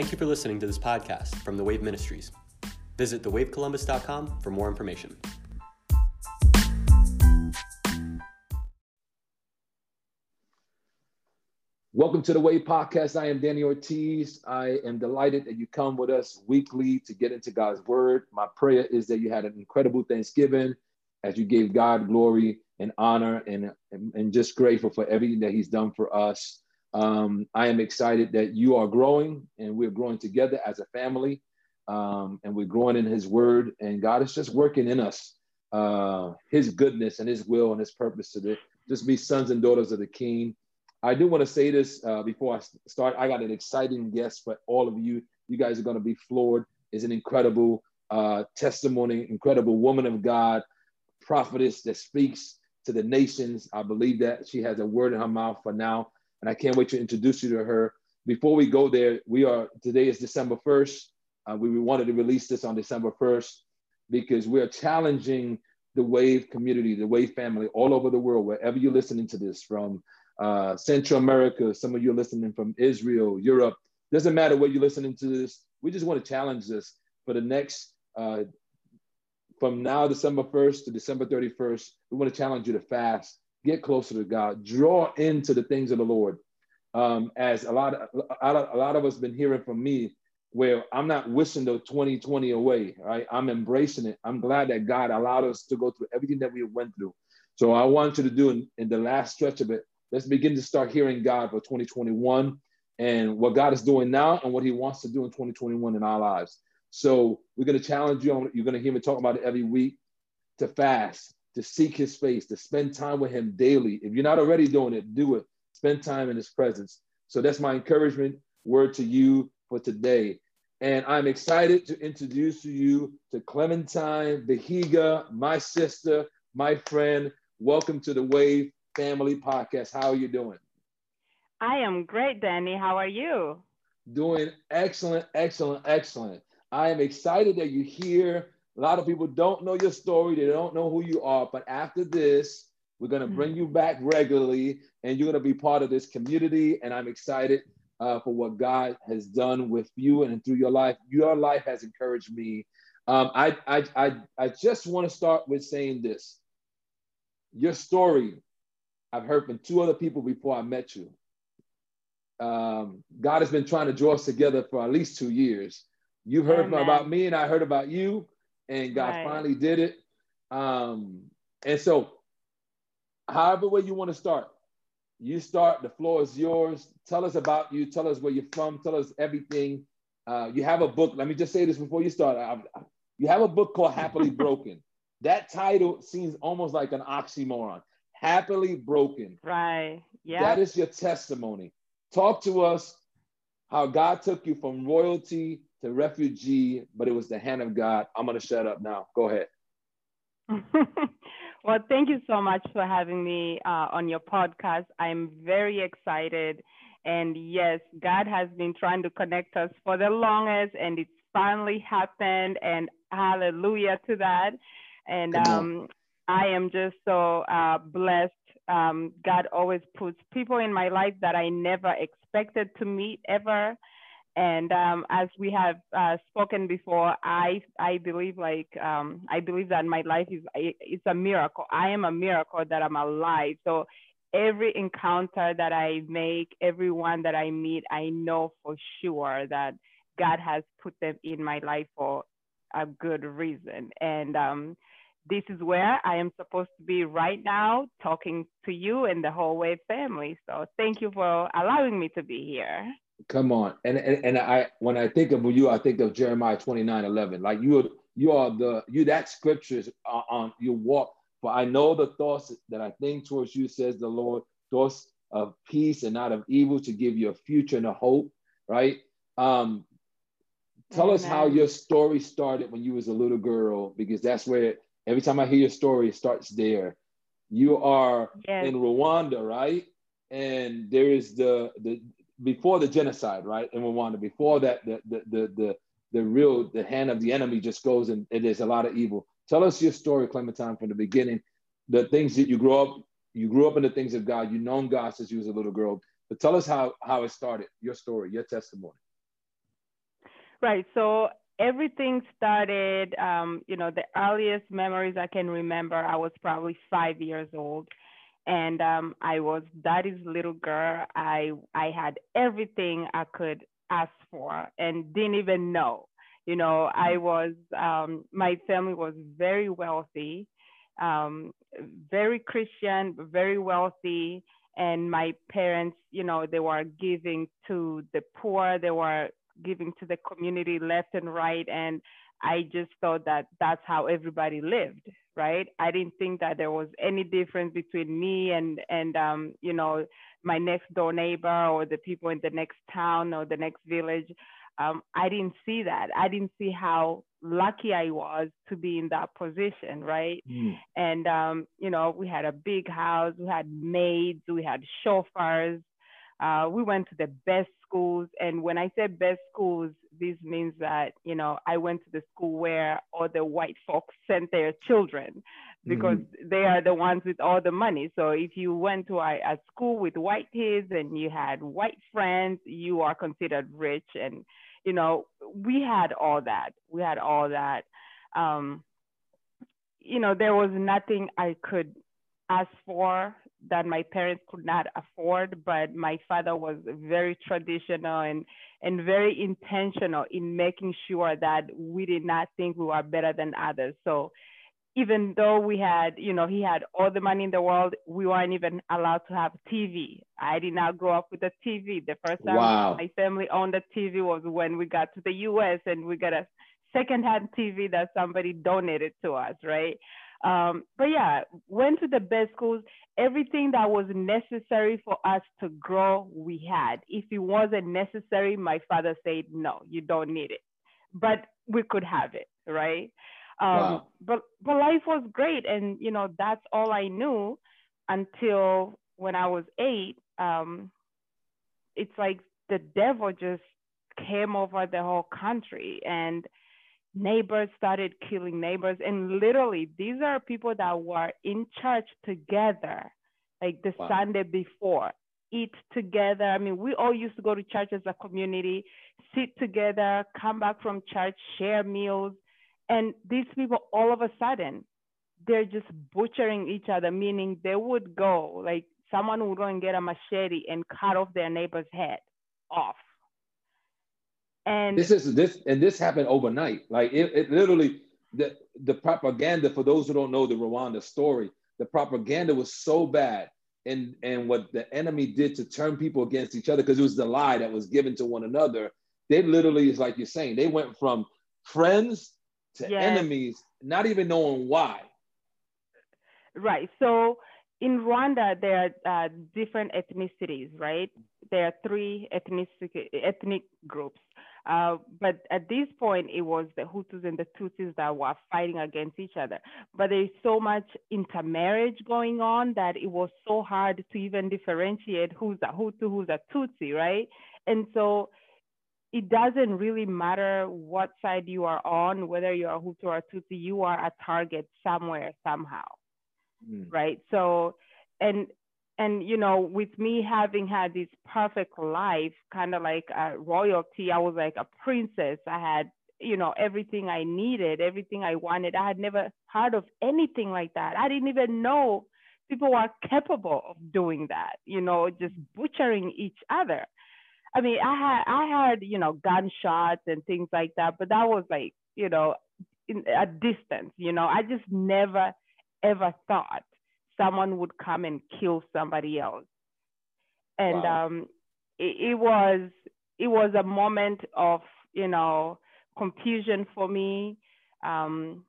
Thank you for listening to this podcast from The Wave Ministries. Visit thewavecolumbus.com for more information. Welcome to the Wave Podcast. I am Danny Ortiz. I am delighted that you come with us weekly to get into God's Word. My prayer is that you had an incredible Thanksgiving as you gave God glory and honor and, and, and just grateful for everything that He's done for us. Um, I am excited that you are growing and we're growing together as a family um, and we're growing in His Word. And God is just working in us uh, His goodness and His will and His purpose to just be sons and daughters of the King. I do want to say this uh, before I start. I got an exciting guest for all of you. You guys are going to be floored. Is an incredible uh, testimony, incredible woman of God, prophetess that speaks to the nations. I believe that she has a word in her mouth for now, and I can't wait to introduce you to her. Before we go there, we are today is December first. Uh, we wanted to release this on December first because we are challenging the Wave community, the Wave family, all over the world, wherever you're listening to this from uh, Central America, some of you are listening from Israel, Europe. Doesn't matter where you're listening to this. We just want to challenge this for the next, uh, from now, December 1st to December 31st. We want to challenge you to fast, get closer to God, draw into the things of the Lord. Um, as a lot, of, a lot of us been hearing from me, where I'm not wishing the 2020 away, right? I'm embracing it. I'm glad that God allowed us to go through everything that we went through. So I want you to do in, in the last stretch of it, let's begin to start hearing God for 2021 and what God is doing now and what He wants to do in 2021 in our lives. So we're going to challenge you. On, You're going to hear me talk about it every week to fast, to seek His face, to spend time with Him daily. If you're not already doing it, do it. Spend time in His presence. So that's my encouragement word to you for today. And I'm excited to introduce you to Clementine Bihiga, my sister, my friend. Welcome to the Wave Family Podcast. How are you doing? I am great, Danny. How are you? Doing excellent, excellent, excellent. I am excited that you're here. A lot of people don't know your story, they don't know who you are. But after this, we're going to bring you back regularly and you're going to be part of this community. And I'm excited uh, for what God has done with you and through your life. Your life has encouraged me. Um, I, I, I, I just want to start with saying this your story I've heard from two other people before I met you. Um, God has been trying to draw us together for at least two years. You've heard Amen. about me, and I heard about you, and God right. finally did it. Um, and so, however way you want to start, you start. The floor is yours. Tell us about you. Tell us where you're from. Tell us everything. Uh, you have a book. Let me just say this before you start. I, I, you have a book called Happily Broken. That title seems almost like an oxymoron happily broken. Right. Yeah. That is your testimony. Talk to us how God took you from royalty to refugee, but it was the hand of God. I'm going to shut up now. Go ahead. well, thank you so much for having me uh, on your podcast. I'm very excited. And yes, God has been trying to connect us for the longest, and it finally happened. And hallelujah to that. And um, I am just so uh, blessed. Um, God always puts people in my life that I never expected to meet ever. And um, as we have uh, spoken before, I I believe like um, I believe that my life is it's a miracle. I am a miracle that I'm alive. So every encounter that I make, everyone that I meet, I know for sure that God has put them in my life for a good reason. And um, this is where I am supposed to be right now, talking to you and the whole Wave family. So thank you for allowing me to be here. Come on, and and, and I when I think of you, I think of Jeremiah twenty nine eleven. Like you, are you are the you that scriptures on your walk. For I know the thoughts that I think towards you, says the Lord, thoughts of peace and not of evil, to give you a future and a hope. Right. Um, tell Amen. us how your story started when you was a little girl, because that's where Every time I hear your story, it starts there. You are yes. in Rwanda, right? And there is the the before the genocide, right? In Rwanda, before that, the the the the, the real the hand of the enemy just goes and, and there's a lot of evil. Tell us your story, Clementine, from the beginning. The things that you grew up, you grew up in the things of God. You known God since you was a little girl. But tell us how how it started. Your story, your testimony. Right. So everything started, um, you know, the earliest memories I can remember, I was probably five years old. And um, I was daddy's little girl. I I had everything I could ask for and didn't even know. You know, I mm-hmm. was um, my family was very wealthy, um, very Christian, very wealthy, and my parents, you know, they were giving to the poor. They were giving to the community left and right. And I just thought that that's how everybody lived, right? I didn't think that there was any difference between me and and um, you know my next door neighbor or the people in the next town or the next village. Um, I didn't see that. I didn't see how lucky I was to be in that position, right? Mm. And um, you know, we had a big house, we had maids, we had chauffeurs, uh, we went to the best schools. And when I say best schools, this means that, you know, I went to the school where all the white folks sent their children because mm-hmm. they are the ones with all the money. So if you went to a, a, school with white kids and you had white friends, you are considered rich. And, you know, we had all that. We had all that. Um, you know, there was nothing I could ask for that my parents could not afford, but my father was very traditional and, and very intentional in making sure that we did not think we were better than others. So even though we had, you know, he had all the money in the world, we weren't even allowed to have TV. I did not grow up with a TV. The first time wow. my family owned a TV was when we got to the US and we got a secondhand TV that somebody donated to us, right? Um, but yeah, went to the best schools. Everything that was necessary for us to grow, we had. If it wasn't necessary, my father said, no, you don't need it. But we could have it, right? Um, wow. But but life was great, and you know that's all I knew until when I was eight. Um, it's like the devil just came over the whole country, and neighbors started killing neighbors. And literally these are people that were in church together like the wow. sunday before. Eat together. I mean we all used to go to church as a community sit together come back from church share meals. And these people all of a sudden they're just butchering each other meaning they would go like someone would go and get a machete and cut off their neighbor's head off and this is this and this happened overnight. Like it, it literally the the propaganda for those who don't know the Rwanda story, the propaganda was so bad and and what the enemy did to turn people against each other because it was the lie that was given to one another. They literally is like you're saying, they went from friends to yes. enemies, not even knowing why. Right. So in Rwanda, there are uh, different ethnicities, right? There are three ethnic ethnic groups. Uh, but at this point, it was the Hutus and the Tutsis that were fighting against each other. But there's so much intermarriage going on that it was so hard to even differentiate who's a Hutu, who's a Tutsi, right? And so it doesn't really matter what side you are on, whether you're a Hutu or a Tutsi, you are a target somewhere, somehow, mm. right? So, and and you know with me having had this perfect life kind of like a royalty i was like a princess. I had you know everything i needed everything i wanted. I had never heard of anything like that. I didn't even know people were capable of doing that you know just butchering each other. I mean i had i had you know gunshots and things like that but that was like you know in a distance you know. I just never ever thought someone would come and kill somebody else. And wow. um, it, it was it was a moment of you know confusion for me. Um,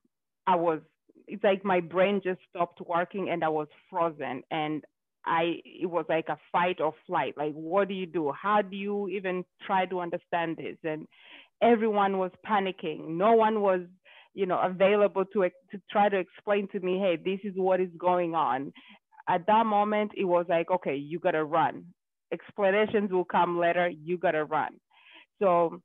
I was it's like my brain just stopped working and I was frozen and I it was like a fight or flight. Like what do you do? How do you even try to understand this? And everyone was panicking. No one was you know available to to try to explain to me hey this is what is going on at that moment it was like okay you got to run explanations will come later you got to run so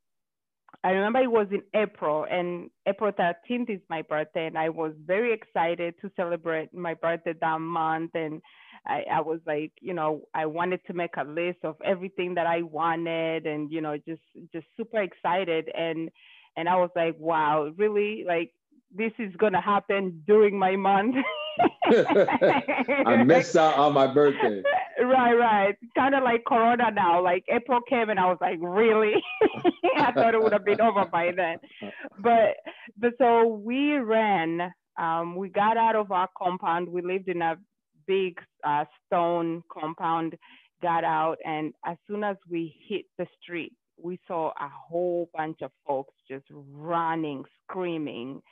I remember it was in April, and April 13th is my birthday, and I was very excited to celebrate my birthday that month. And I, I was like, you know, I wanted to make a list of everything that I wanted, and you know, just just super excited. And and I was like, wow, really, like this is gonna happen during my month. I missed out on my birthday. Right, right. Kind of like Corona now. Like April came and I was like, really? I thought it would have been over by then. But but so we ran. Um, we got out of our compound. We lived in a big uh, stone compound. Got out, and as soon as we hit the street, we saw a whole bunch of folks just running, screaming,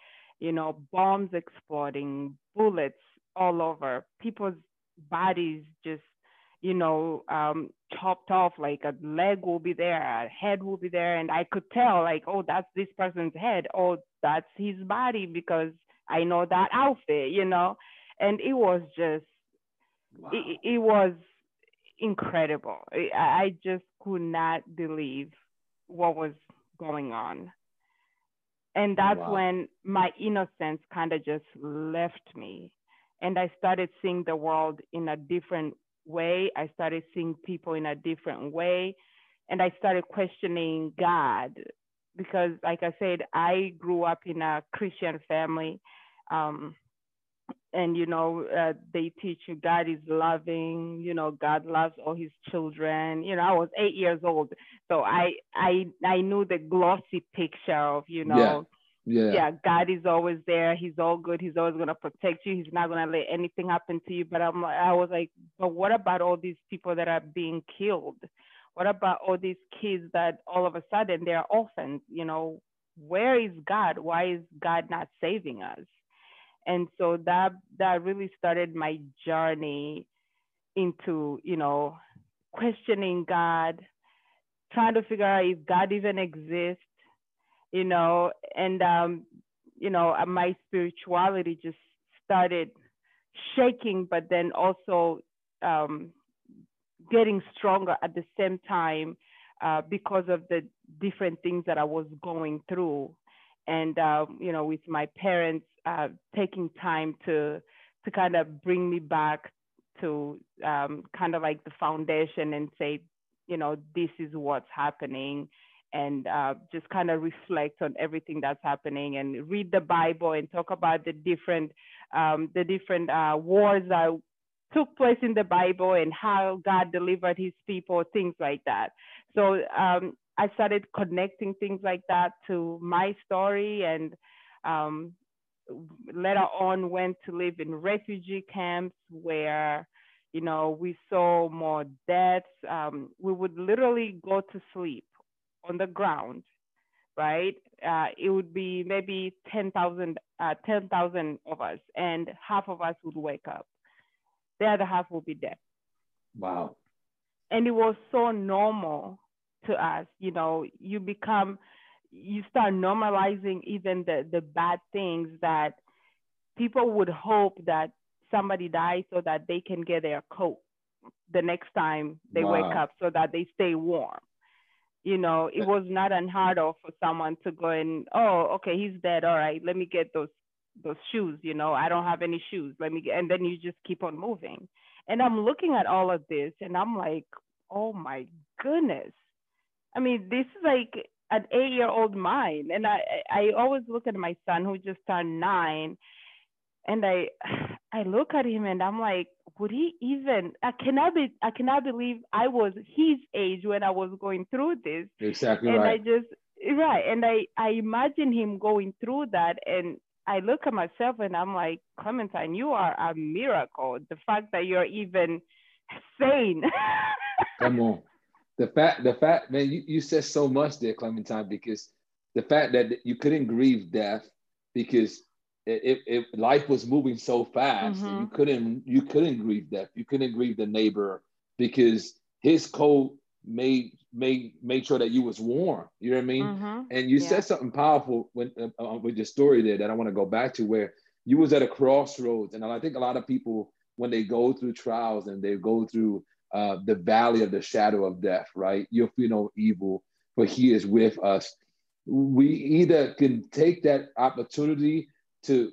you know, bombs exploding, bullets all over, people's bodies just, you know, um, chopped off, like a leg will be there, a head will be there. And I could tell, like, oh, that's this person's head. Oh, that's his body because I know that outfit, you know? And it was just, wow. it, it was incredible. I just could not believe what was going on. And that's wow. when my innocence kind of just left me. And I started seeing the world in a different way. I started seeing people in a different way. And I started questioning God because, like I said, I grew up in a Christian family. Um, and you know uh, they teach you god is loving you know god loves all his children. You know i was eight years old so i i i knew the glossy picture of you know yeah. yeah. yeah god is always there. He's all good. He's always going to protect you. He's not going to let anything happen to you. But i'm like i was like but what about all these people that are being killed? What about all these kids that all of a sudden they're orphans? You know where is god? Why is god not saving us and so that that really started my journey into you know questioning god trying to figure out if god even exists you know and um you know uh, my spirituality just started shaking but then also um getting stronger at the same time uh, because of the different things that I was going through and uh, you know with my parents uh, taking time to to kind of bring me back to um, kind of like the foundation and say you know this is what's happening and uh, just kind of reflect on everything that's happening and read the bible and talk about the different um, the different uh, wars that took place in the bible and how god delivered his people things like that. So um, I started connecting things like that to my story and um, later on went to live in refugee camps where you know we saw more deaths. Um, we would literally go to sleep on the ground right? Uh, it would be maybe 10,000 uh, 10,000 of us and half of us would wake up. The other half would be dead. Wow. And it was so normal to us you know you become you start normalizing even the the bad things that people would hope that somebody dies so that they can get their coat the next time they wow. wake up so that they stay warm. You know it was not unheard of for someone to go and oh okay he's dead all right let me get those those shoes you know i don't have any shoes let me get and then you just keep on moving. And i'm looking at all of this and i'm like oh my goodness I mean, this is like an eight-year-old mind, and I I always look at my son who just turned nine, and I I look at him and I'm like, would he even? I cannot be I cannot believe I was his age when I was going through this. Exactly and right. I just right, and I I imagine him going through that, and I look at myself and I'm like, Clementine, you are a miracle. The fact that you're even sane. Come on the fact, the fact, man, you, you said so much there, Clementine, because the fact that you couldn't grieve death because it, it, it life was moving so fast, mm-hmm. you couldn't you couldn't grieve death. You couldn't grieve the neighbor because his coat made made made sure that you was warm. You know what I mean? Mm-hmm. And you yeah. said something powerful when uh, uh, with your story there that I want to go back to where you was at a crossroads, and I think a lot of people when they go through trials and they go through uh, the valley of the shadow of death, right? You'll feel no evil, for he is with us. we either can take that opportunity to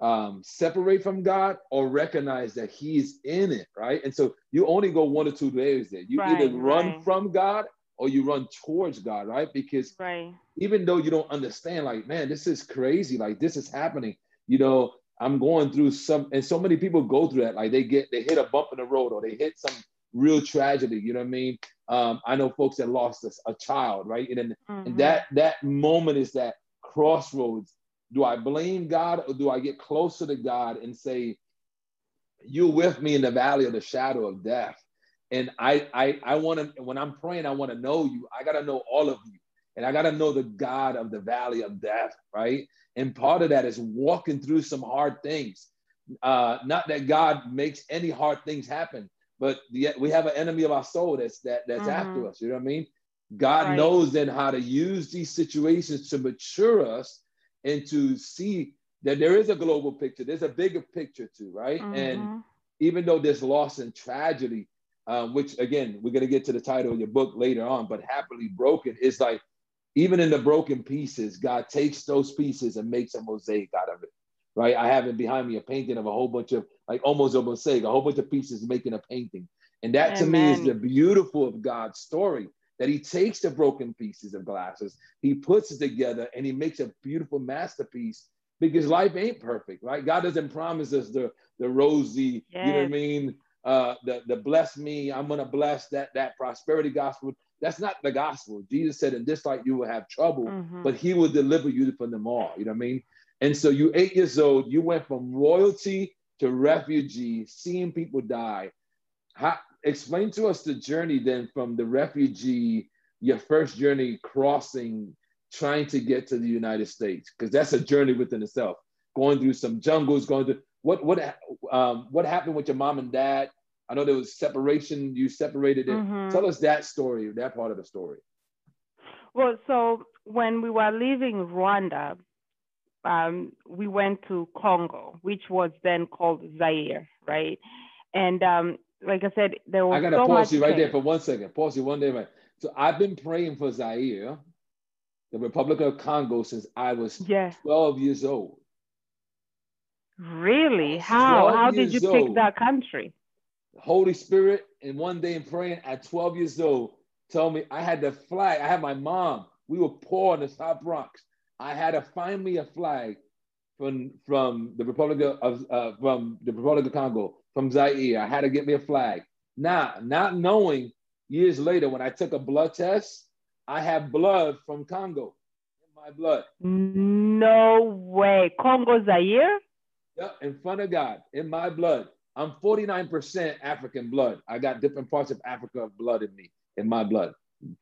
um, separate from God or recognize that He's in it, right? And so you only go one or two ways there. You right, either run right. from God or you run towards God, right? Because right. even though you don't understand, like, man, this is crazy, like this is happening, you know, I'm going through some, and so many people go through that. Like they get, they hit a bump in the road or they hit some real tragedy. You know what I mean? Um, I know folks that lost a, a child, right? And, then, mm-hmm. and that that moment is that crossroads. Do I blame God or do I get closer to God and say, "You're with me in the valley of the shadow of death"? And I I I want to when I'm praying, I want to know you. I got to know all of you. And I got to know the God of the valley of death, right? And part of that is walking through some hard things. Uh, not that God makes any hard things happen, but yet we have an enemy of our soul that's that that's mm-hmm. after us. You know what I mean? God right. knows then how to use these situations to mature us and to see that there is a global picture. There's a bigger picture too, right? Mm-hmm. And even though there's loss and tragedy, um, which again we're gonna get to the title of your book later on, but happily broken is like even in the broken pieces, God takes those pieces and makes a mosaic out of it. Right. I have it behind me a painting of a whole bunch of like almost a mosaic, a whole bunch of pieces making a painting. And that Amen. to me is the beautiful of God's story that he takes the broken pieces of glasses, he puts it together, and he makes a beautiful masterpiece because life ain't perfect, right? God doesn't promise us the, the rosy, yes. you know what I mean? Uh, the, the bless me, I'm gonna bless that that prosperity gospel. That's not the gospel. Jesus said, in this life you will have trouble, mm-hmm. but he will deliver you from them all. You know what I mean? And so you eight years old, you went from royalty to refugee, seeing people die. How, explain to us the journey then from the refugee, your first journey crossing, trying to get to the United States, because that's a journey within itself. Going through some jungles, going through what what um, what happened with your mom and dad I know there was separation. You separated it. Mm-hmm. Tell us that story, that part of the story. Well, so when we were leaving Rwanda, um, we went to Congo, which was then called Zaire, right? And um, like I said, there was. I gotta so pause you right there for one second. Pause you one day, right? So I've been praying for Zaire, the Republic of Congo, since I was yeah. 12 years old. Really? How? How did you pick that country? Holy Spirit, and one day in praying at 12 years old, told me I had to fly. I had my mom. We were poor in the South Bronx. I had to find me a flag from from the Republic of uh, from the Republic of Congo, from Zaire. I had to get me a flag. Now, not knowing years later when I took a blood test, I have blood from Congo in my blood. No way. Congo Zaire? Yep, in front of God, in my blood. I'm 49% African blood. I got different parts of Africa blood in me, in my blood.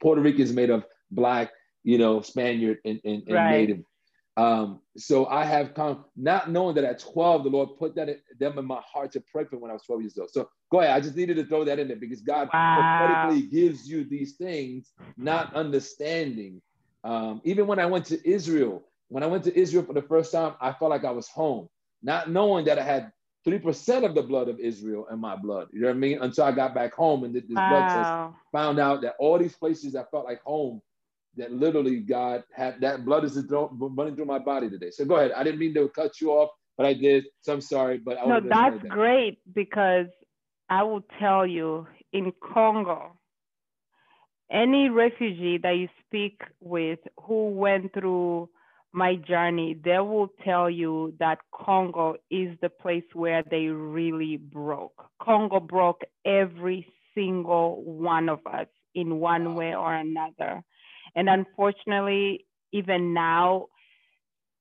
Puerto Rican is made of black, you know, Spaniard and, and, and right. native. Um, so I have come not knowing that at 12, the Lord put that in, them in my heart to pray for when I was 12 years old. So go ahead. I just needed to throw that in there because God wow. prophetically gives you these things, not understanding. Um, even when I went to Israel, when I went to Israel for the first time, I felt like I was home, not knowing that I had 3% of the blood of Israel in my blood. You know what I mean? Until I got back home and did this wow. blood test, found out that all these places I felt like home, that literally God had that blood is running through my body today. So go ahead. I didn't mean to cut you off, but I did. So I'm sorry, but I no, that's that. great because I will tell you in Congo, any refugee that you speak with who went through my journey, they will tell you that Congo is the place where they really broke. Congo broke every single one of us in one way or another. And unfortunately, even now,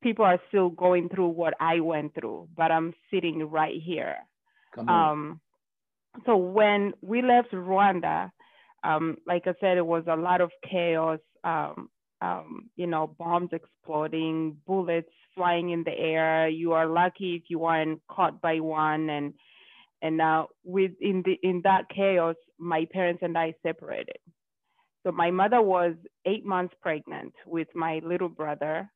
people are still going through what I went through, but I'm sitting right here. Um, so when we left Rwanda, um, like I said, it was a lot of chaos. Um, um, you know, bombs exploding, bullets flying in the air. You are lucky if you aren't caught by one. And and now with in the in that chaos, my parents and I separated. So my mother was eight months pregnant with my little brother,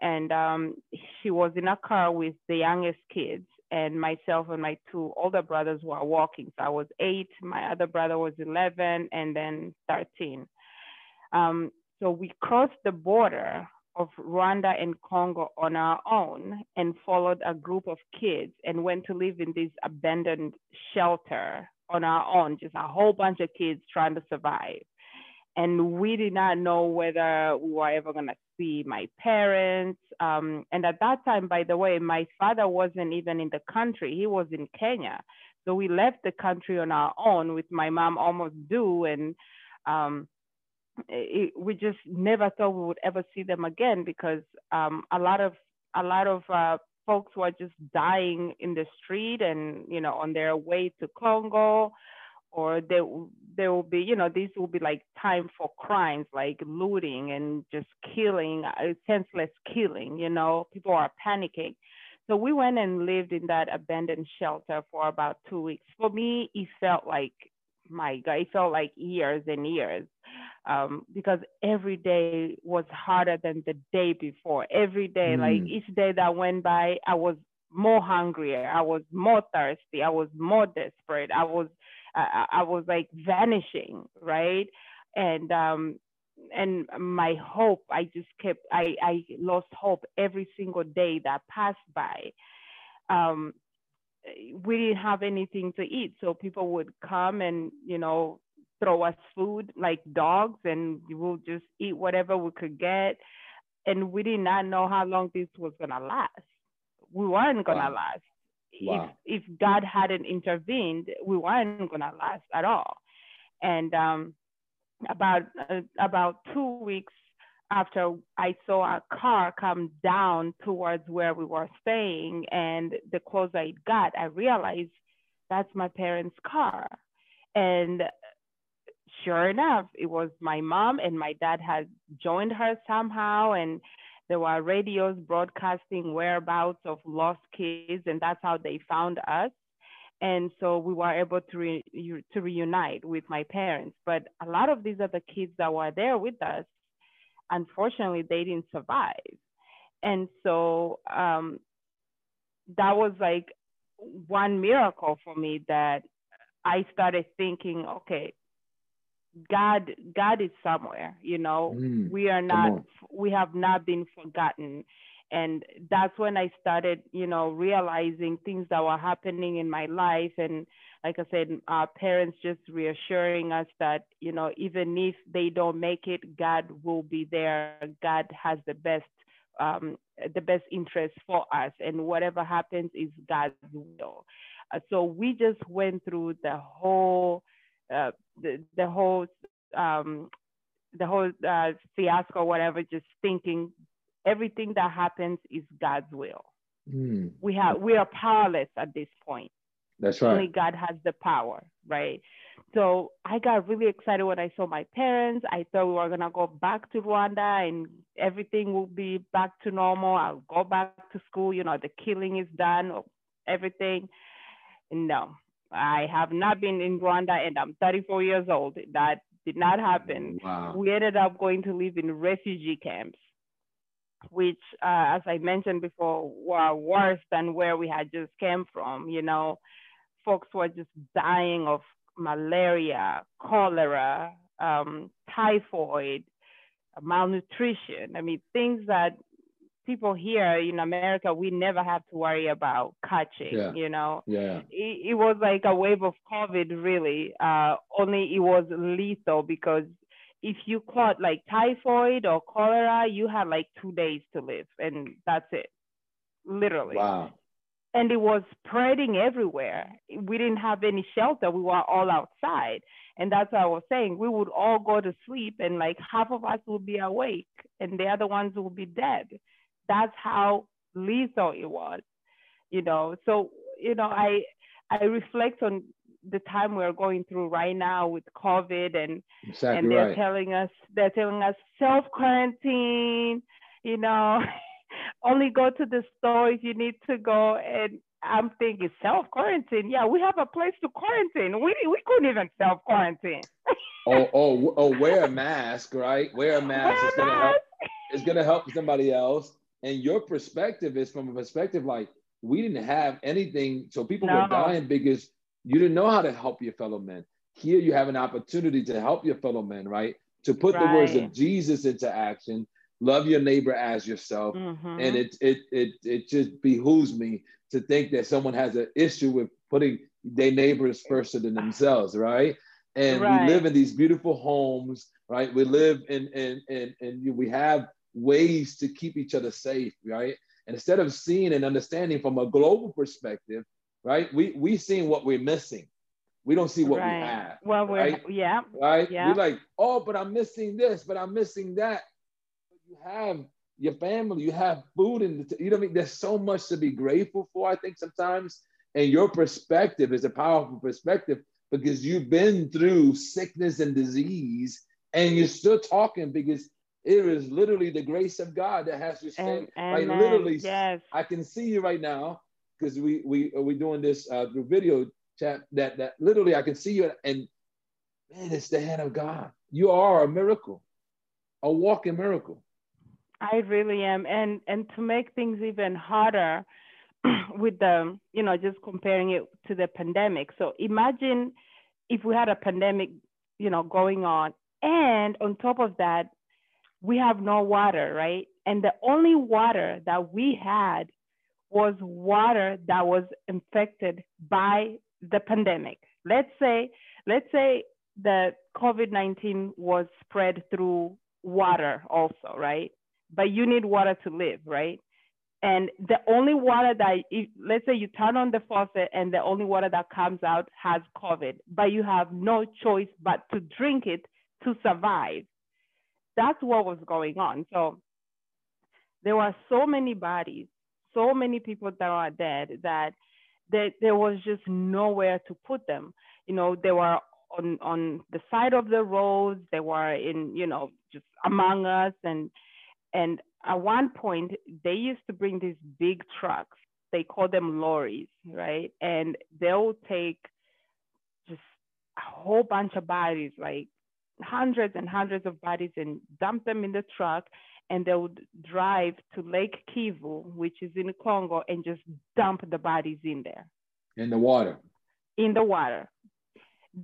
and um, she was in a car with the youngest kids, and myself and my two older brothers were walking. So I was eight, my other brother was 11, and then 13. Um, so we crossed the border of Rwanda and Congo on our own and followed a group of kids and went to live in this abandoned shelter on our own, just a whole bunch of kids trying to survive. And we did not know whether we were ever going to see my parents. Um, and at that time, by the way, my father wasn't even in the country, he was in Kenya. So we left the country on our own with my mom almost due. And um, it, we just never thought we would ever see them again because um, a lot of a lot of uh, folks were just dying in the street and you know on their way to Congo, or there there will be you know these will be like time for crimes like looting and just killing, uh, senseless killing. You know, people are panicking. So we went and lived in that abandoned shelter for about two weeks. For me, it felt like my God, it felt like years and years um, because every day was harder than the day before. Every day, mm. like each day that went by, I was more hungrier. I was more thirsty. I was more desperate. I was, I, I was like vanishing, right? And um, and my hope, I just kept, I, I lost hope every single day that passed by. Um, we didn't have anything to eat, so people would come and you know throw us food like dogs and we'll just eat whatever we could get. And we did not know how long this was gonna last. We weren't gonna wow. last. Wow. If if God hadn't intervened, we weren't gonna last at all. And um, about uh, about two weeks after I saw a car come down towards where we were staying, and the closer it got, I realized that's my parents' car. And sure enough, it was my mom and my dad had joined her somehow, and there were radios broadcasting whereabouts of lost kids, and that's how they found us. And so we were able to re, to reunite with my parents. But a lot of these other kids that were there with us, unfortunately, they didn't survive. And so um, that was like one miracle for me that I started thinking, okay, God God is somewhere, you know. Mm, we are not we have not been forgotten. And that's when I started, you know, realizing things that were happening in my life. And like I said, our parents just reassuring us that, you know, even if they don't make it, God will be there. God has the best um, the best interest for us, and whatever happens is God's will. Uh, so we just went through the whole uh, the, the whole um, the whole uh, fiasco, whatever, just thinking everything that happens is God's will. Mm. We have we are powerless at this point. That's right. Only God has the power, right? So I got really excited when I saw my parents. I thought we were gonna go back to Rwanda and everything will be back to normal. I'll go back to school. You know, the killing is done, everything. No, I have not been in Rwanda and I'm 34 years old. That did not happen. Wow. We ended up going to live in refugee camps, which, uh, as I mentioned before, were worse than where we had just came from. You know, folks were just dying of malaria, cholera, um, typhoid, malnutrition. I mean, things that people here in America, we never had to worry about catching, yeah. you know. Yeah. It, it, was like a wave of COVID, really. Uh, only it was lethal because if you caught like typhoid or cholera, you had like two days to live, and that's it, literally. Wow. And it was spreading everywhere. We didn't have any shelter. We were all outside. And that's what I was saying. We would all go to sleep, and like half of us would be awake, and the other ones would be dead that's how lethal it was, you know. So, you know, I I reflect on the time we're going through right now with COVID and exactly and they're right. telling us they're telling us self quarantine, you know, only go to the store if you need to go. And I'm thinking self quarantine. Yeah, we have a place to quarantine. We we couldn't even self quarantine. oh oh oh, wear a mask, right? Wear a mask. Wear it's gonna mask. help. It's gonna help somebody else and your perspective is from a perspective like we didn't have anything, so people no. were dying because you didn't know how to help your fellow men. Here you have an opportunity to help your fellow men, right? To put right. the words of Jesus into action, love your neighbor as yourself. Mhm. And it, it, it, it just behooves me to think that someone has an issue with putting their neighbors first than themselves, right? And Right. we live in these beautiful homes, right? We live in, in, in, and we have ways to keep each other safe, right? And instead of seeing and understanding from a global perspective, right? We we seeing what we're missing. We don't see what right. we have, Well, we're yeah, right? Yeah. We're like, oh, but I'm missing this, but I'm missing that. You have your family, you have food, and you know I mean. There's so much to be grateful for. I think sometimes, and your perspective is a powerful perspective because you've been through sickness and disease, and you're still talking because it is literally the grace of God that has you stand. and, Like literally, yes, I can see you right now because we we we doing this uh, through video chat. That that literally I can see you, and man, it's the hand of God. You are a miracle, a walking miracle. I really am. And and to make things even harder with the, you know, just comparing it to the pandemic. So imagine if we had a pandemic, you know, going on, and on top of that, we have no water, right? And the only water that we had was water that was infected by the pandemic. Let's say, let's say that COVID-19 was spread through water also, right? But you need water to live, right? And the only water that, if, let's say you turn on the faucet and the only water that comes out has COVID, but you have no choice but to drink it to survive. That's what was going on. So there were so many bodies, so many people that are dead that there, there was just nowhere to put them. You know, they were on, on the side of the roads, they were in, you know, just among us. And, and at one point, they used to bring these big trucks. They call them lorries, right? And they'll take just a whole bunch of bodies, like hundreds and hundreds of bodies, and dump them in the truck. And they would drive to Lake Kivu, which is in Congo, and just dump the bodies in there In the water. in the water.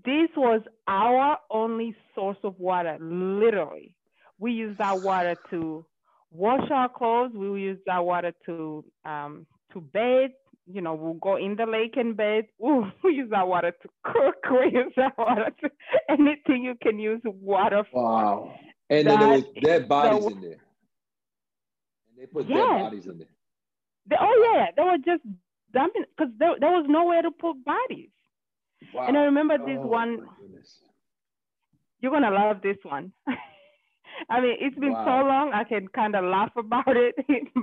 This was our only source of water, literally. We used that water to wash our clothes. We used that water to um, to bathe. You know, we'll go in the lake and bathe. Ooh, we use that water to cook. We use that water to anything you can use water for. Wow. And then there was dead bodies the- in there. And they put Yes. dead bodies in there. They, oh yeah, they were just dumping because there, there was nowhere to put bodies. Wow. And I remember this Oh, one you're gonna love this one. I mean, it's been Wow. so long, I can kind of laugh about it,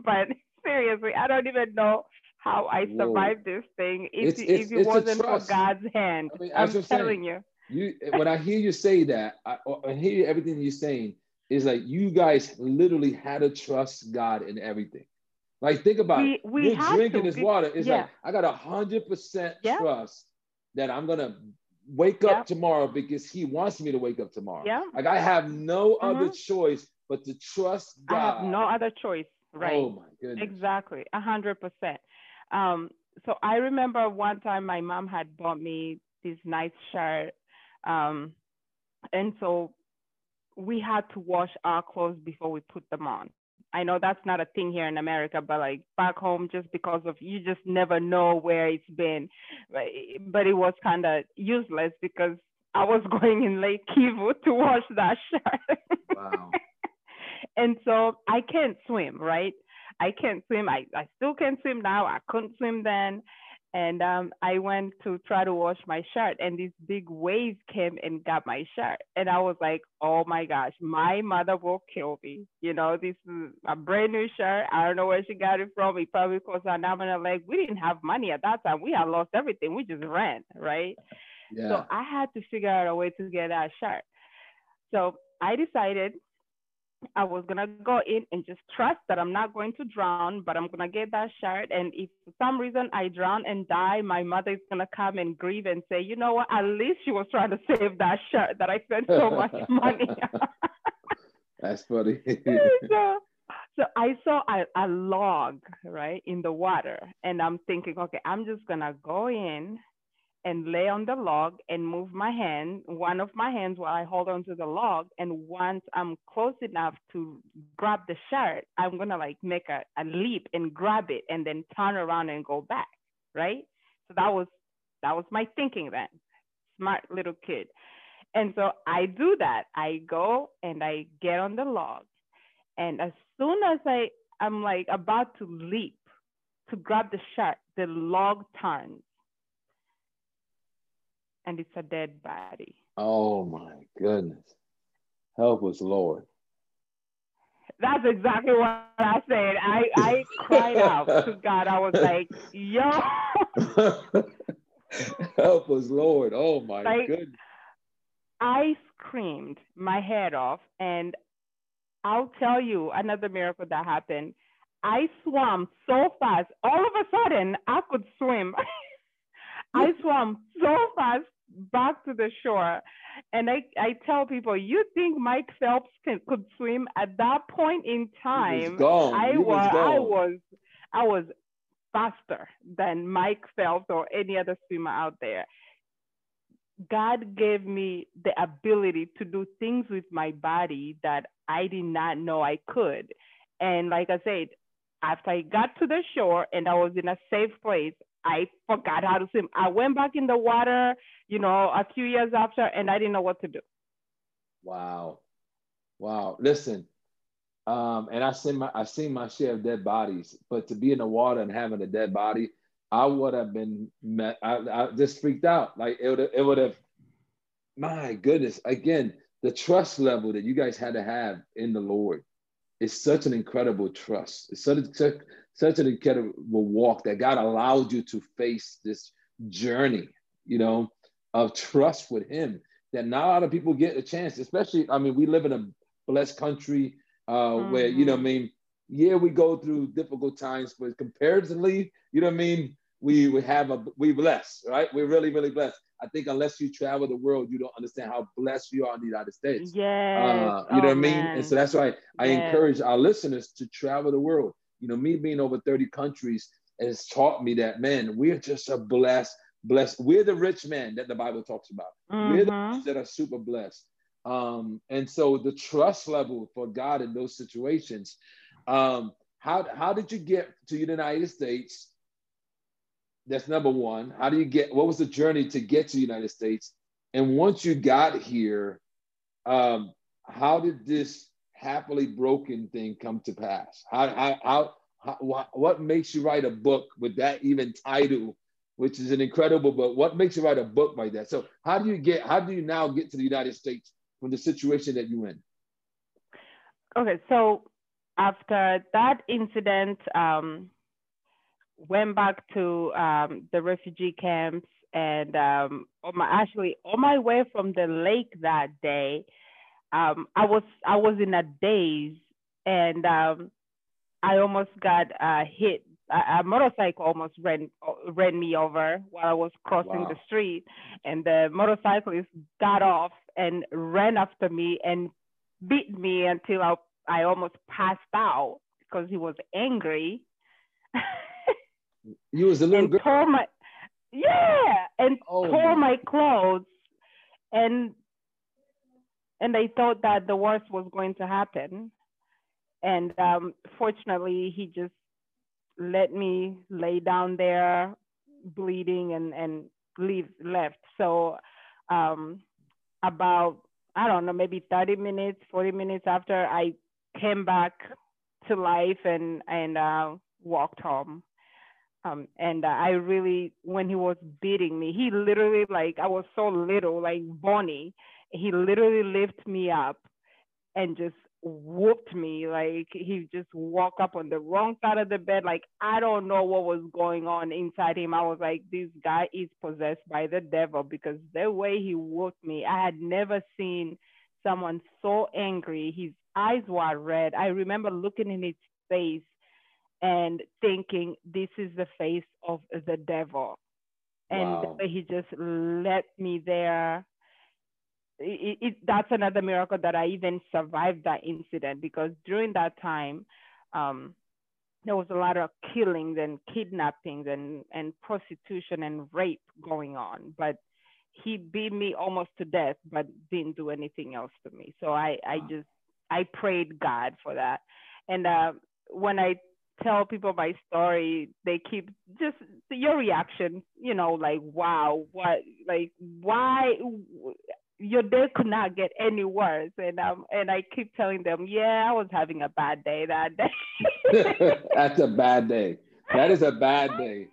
but seriously, I don't even know how I Whoa. survived this thing if, It's- it- it's- if it wasn't for. God's hand. I mean, I'm what saying. telling you. You when I hear you say that, I, I hear everything you're saying is like you guys literally had to trust God in everything. Like think about We- it. we You're drinking to. this water. It's yeah. like I got a hundred percent trust that I'm gonna wake up tomorrow because He wants me to wake up tomorrow. Yeah. Like I have no other Mhm. choice but to trust God. I have no other choice, right? Oh my goodness. Exactly, a hundred percent. Um, so I remember one time my mom had bought me this nice shirt, um, and so we had to wash our clothes before we put them on. I know that's not a thing here in America, but like back home, just because of you just never know where it's been. But, it was kind of useless because I was going in Lake Kivu to wash that shirt. Wow. and so I can't swim, right? I can't swim. I, I still can't swim now. I couldn't swim then. And um, I went to try to wash my shirt, and this big wave came and got my shirt. And I was like, oh my gosh, my mother will kill me. You know, this is a brand new shirt. I don't know where she got it from. It probably cost an arm and a leg. We didn't have money at that time. We had lost everything. We just ran, right? Yeah. So I had to figure out a way to get that shirt. So I decided I was gonna go in and just trust that I'm not going to drown, but I'm gonna get that shirt. And if for some reason I drown and die, my mother is gonna come and grieve and say, you know what? At least she was trying to save that shirt that I spent so much money. on." That's funny. so, so I saw a, a log right in the water, and I'm thinking, okay, I'm just gonna go in and lay on the log and move my hand, one of my hands while I hold onto the log. And once I'm close enough to grab the shirt, I'm gonna like make a, a leap and grab it and then turn around and go back, right? So that was that was my thinking then. Smart little kid. And so I do that. I go and I get on the log. And as soon as I I'm like about to leap to grab the shirt, the log turns and it's a dead body. Oh my goodness. Help us, Lord. That's exactly what I said. I, I cried out to God. I was like, yo. Help us, Lord. Oh my like, goodness. I screamed my head off. And I'll tell you another miracle that happened. I swam so fast. All of a sudden, I could swim. I swam so fast back to the shore. And I, I tell people, you think Mike Phelps can, could swim at that point in time? Was I was, was, I was I was faster than Mike Phelps or any other swimmer out there. God gave me the ability to do things with my body that I did not know I could. And like I said, after I got to the shore and I was in a safe place, I forgot how to swim. I went back in the water, you know, a few years after, and I didn't know what to do. Wow, wow. Listen, um, and I seen my I seen my share of dead bodies, but to be in the water and having a dead body, I would have been met. I, I just freaked out. Like it would it would have. My goodness! Again, the trust level that you guys had to have in the Lord is such an incredible trust. It's such, such such an incredible walk that God allowed you to face this journey, you know, of trust with Him that not a lot of people get a chance, especially, I mean, we live in a blessed country uh, mm-hmm. where, you know, I mm-hmm. mean, yeah, we go through difficult times, but comparatively, you know what I mean? We, we have a, we blessed, right? We're really, really blessed. I think unless you travel the world, you don't understand how blessed you are in the United States. Yeah. Uh, you oh, know what I mean? And so that's why I yes. encourage our listeners to travel the world you know, me being over 30 countries has taught me that, man, we're just a blessed, blessed. We're the rich man that the Bible talks about. Mm-hmm. We're the mm-hmm. ones that are super blessed. Um, and so the trust level for God in those situations. Um, how, how did you get to the United States? That's number one. How do you get, what was the journey to get to the United States? And once you got here, um, how did this happily broken thing come to pass? How, how, how, how what, makes you write a book with that even title, which is an incredible book? What makes you write a book like that? So how do you get, how do you now get to the United States from the situation that you're in? Okay, so after that incident, um, went back to um, the refugee camps and um, on my, actually on my way from the lake that day, um, I was I was in a daze and um, I almost got uh, hit. A, a, motorcycle almost ran ran me over while I was crossing wow. the street, and the motorcyclist got off and ran after me and beat me until I I almost passed out because he was angry. you was a little girl. Tore my, yeah, and oh, tore my clothes, and and they thought that the worst was going to happen. And um, fortunately, he just let me lay down there bleeding and, and leave left. So um, about, I don't know, maybe 30 minutes, 40 minutes after I came back to life and, and uh, walked home. Um, and uh, I really, when he was beating me, he literally like I was so little, like Bonnie, he literally lifted me up and just whooped me. Like he just woke up on the wrong side of the bed. Like I don't know what was going on inside him. I was like, this guy is possessed by the devil because the way he whooped me, I had never seen someone so angry. His eyes were red. I remember looking in his face and thinking, this is the face of the devil. And wow. he just let me there it, it, that's another miracle that I even survived that incident because during that time, um, there was a lot of killings and kidnappings and, and prostitution and rape going on. But he beat me almost to death, but didn't do anything else to me. So I, I just, I prayed God for that. And uh, when I tell people my story, they keep just your reaction, you know, like, wow, what, like, why your day could not get any worse. And um, and I keep telling them, yeah, I was having a bad day that day. That's a bad day. That is a bad day.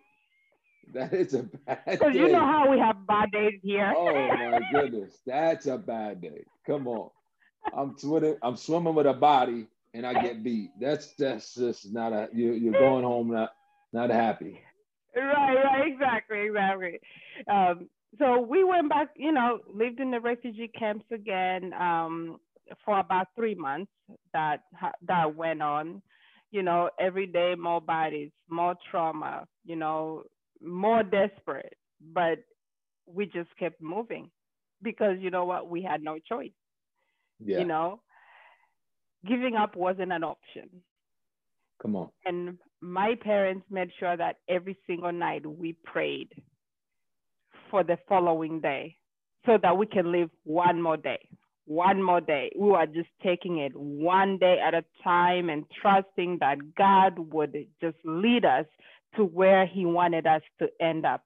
That is a bad day. Because you know how we have bad days here. oh my goodness, that's a bad day. Come on, I'm swimming. I'm swimming with a body, and I get beat. That's that's just not a. You you're going home not not happy. Right, right, exactly, exactly. Um, so we went back. You know, lived in the refugee camps again um, for about three months. That that went on. You know, every day more bodies, more trauma. You know, more desperate, but we just kept moving because you know what? We had no choice. Yeah. You know, giving up wasn't an option. Come on. And my parents made sure that every single night we prayed for the following day so that we can live one more day. One more day. We were just taking it one day at a time and trusting that God would just lead us to where he wanted us to end up,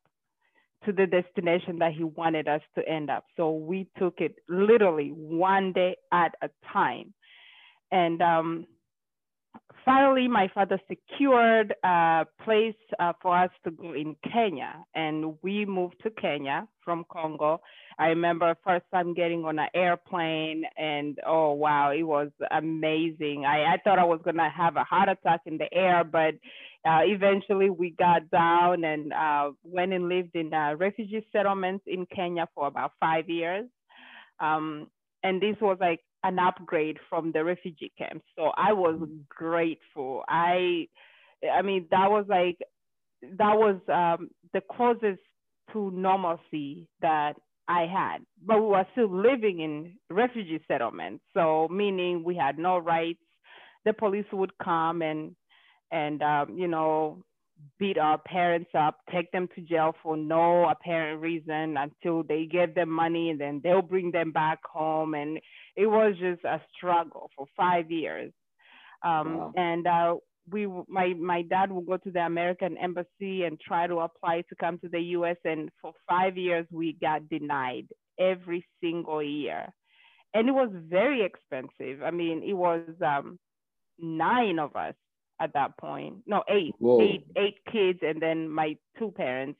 to the destination that he wanted us to end up. So we took it literally one day at a time. And um, finally, my father secured a place uh, for us to go in Kenya, and we moved to Kenya from Congo. I remember first time getting on an airplane, and oh wow, it was amazing. I, I thought I was gonna have a heart attack in the air, but uh, eventually we got down and uh, went and lived in refugee settlements in Kenya for about five years. Um, and this was like an upgrade from the refugee camps. So I was grateful. I, I mean, that was like, that was um, the closest to normalcy that I had, but we were still living in refugee settlements. So meaning we had no rights. The police would come and and um, you know beat our parents up, take them to jail for no apparent reason until they get them money and then they'll bring them back home. And it was just a struggle for five years. Um, wow. And uh, we, my, my dad would go to the American embassy and try to apply to come to the US. And for five years, we got denied every single year. And it was very expensive. I mean, it was um, nine of us at that point. No, eight, Whoa. eight, eight kids, and then my two parents.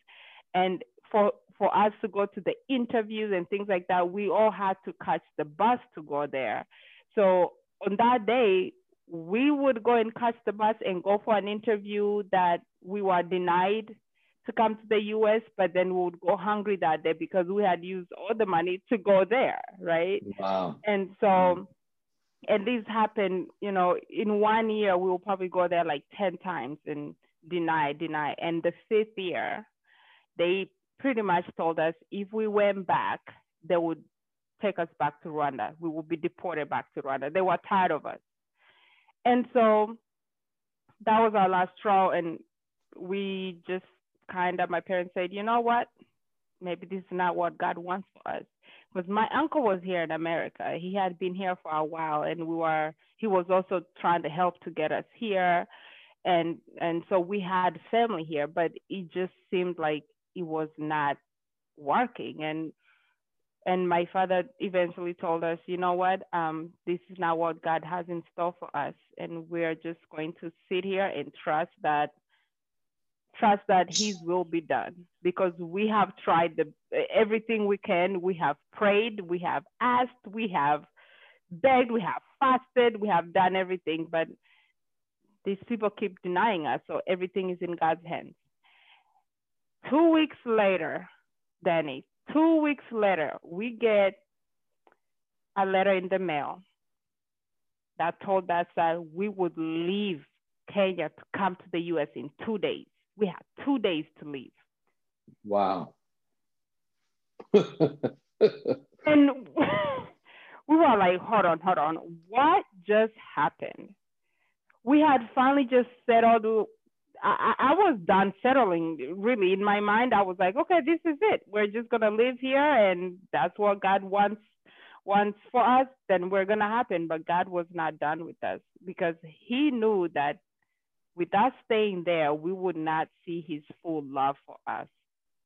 And for for us to go to the interviews and things like that, we all had to catch the bus to go there. So on that day, we would go and catch the bus and go for an interview that we were denied to come to the US, but then we would go hungry that day because we had used all the money to go there, right? Wow. And so and this happened, you know, in one year, we will probably go there like 10 times and deny, deny. And the fifth year, they pretty much told us if we went back, they would take us back to Rwanda. We would be deported back to Rwanda. They were tired of us. And so that was our last straw. And we just kind of, my parents said, you know what? Maybe this is not what God wants for us because my uncle was here in America. He had been here for a while, and we were. He was also trying to help to get us here, and and so we had family here. But it just seemed like it was not working, and and my father eventually told us, you know what, um, this is not what God has in store for us, and we're just going to sit here and trust that trust that his will be done. Because we have tried the, everything we can. We have prayed. We have asked. We have begged. We have fasted. We have done everything. But these people keep denying us. So everything is in god's hands two weeks later danny two weeks later we get a letter in the mail that told us that we would leave kenya to come to the us in two days we had two days to leave. Wow. and we were like, hold on, hold on. What just happened? we had finally just settled. I, I was done settling. Really, in my mind, I was like, okay, this is it. We're just gonna live here, and that's what God wants wants for us. Then we're gonna happen. But God was not done with us because He knew that with us staying there, we would not see His full love for us.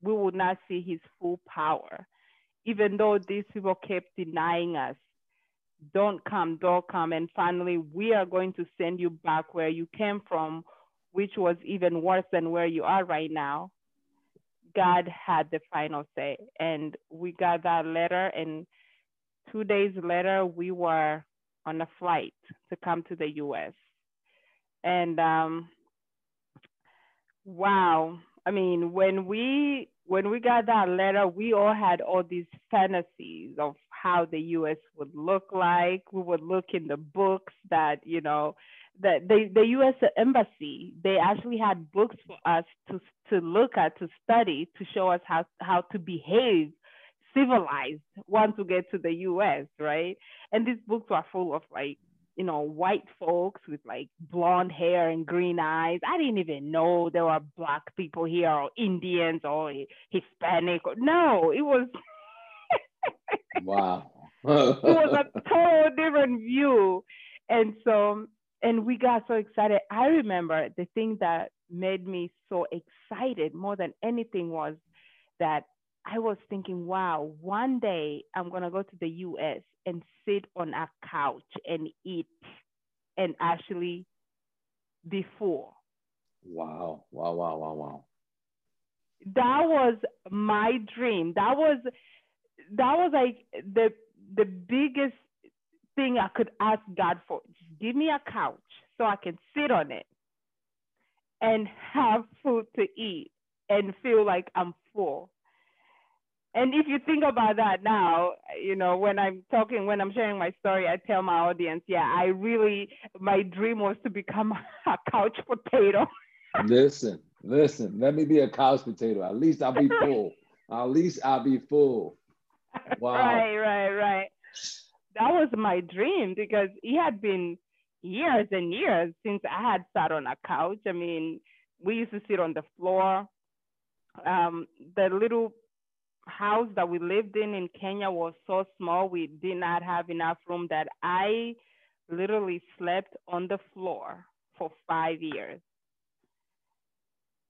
We would not see His full power, even though these people kept denying us don't come, don't come. And finally, we are going to send you back where you came from, which was even worse than where you are right now. God had the final say. And we got that letter. And two days later, we were on a flight to come to the US. And um, wow, I mean, when we when we got that letter, we all had all these fantasies of how the U.S. would look like. We would look in the books that you know that the the U.S. embassy they actually had books for us to to look at to study to show us how how to behave civilized once we get to the U.S. Right, and these books were full of like you know, white folks with like blonde hair and green eyes. I didn't even know there were black people here or Indians or Hispanic. No, it was. wow. it was a total different view. And so, and we got so excited. I remember the thing that made me so excited more than anything was that I was thinking, wow, one day I'm going to go to the US and sit on a couch and eat and actually be full. Wow, wow, wow, wow, wow. That was my dream. That was that was like the the biggest thing I could ask God for. Give me a couch so I can sit on it and have food to eat and feel like I'm full and if you think about that now, you know, when I'm talking, when I'm sharing my story, I tell my audience, yeah, I really, my dream was to become a couch potato. listen, listen, let me be a couch potato. At least I'll be full. At least I'll be full. Wow. Right, right, right. That was my dream because it had been years and years since I had sat on a couch. I mean, we used to sit on the floor. Um, the little house that we lived in in Kenya was so small, we did not have enough room that I literally slept on the floor for five years.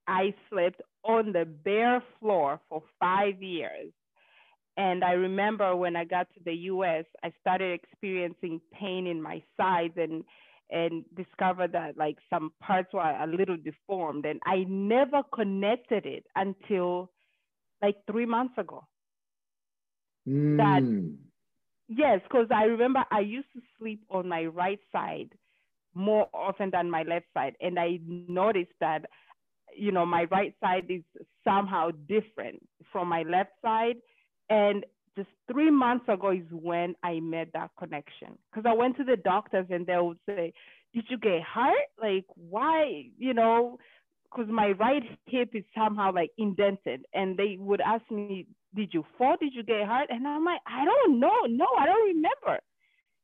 I slept on the bare floor for five years. And I remember when I got to the US, I started experiencing pain in my sides and and discovered that like some parts were a little deformed and I never connected it until like three months ago. Mm. That yes, because I remember I used to sleep on my right side more often than my left side, and I noticed that you know my right side is somehow different from my left side, and just three months ago is when I made that connection. Because I went to the doctors and they would say, Did you get hurt? Like, why? You know, because my right hip is somehow like indented and they would ask me did you fall did you get hurt and i'm like i don't know no i don't remember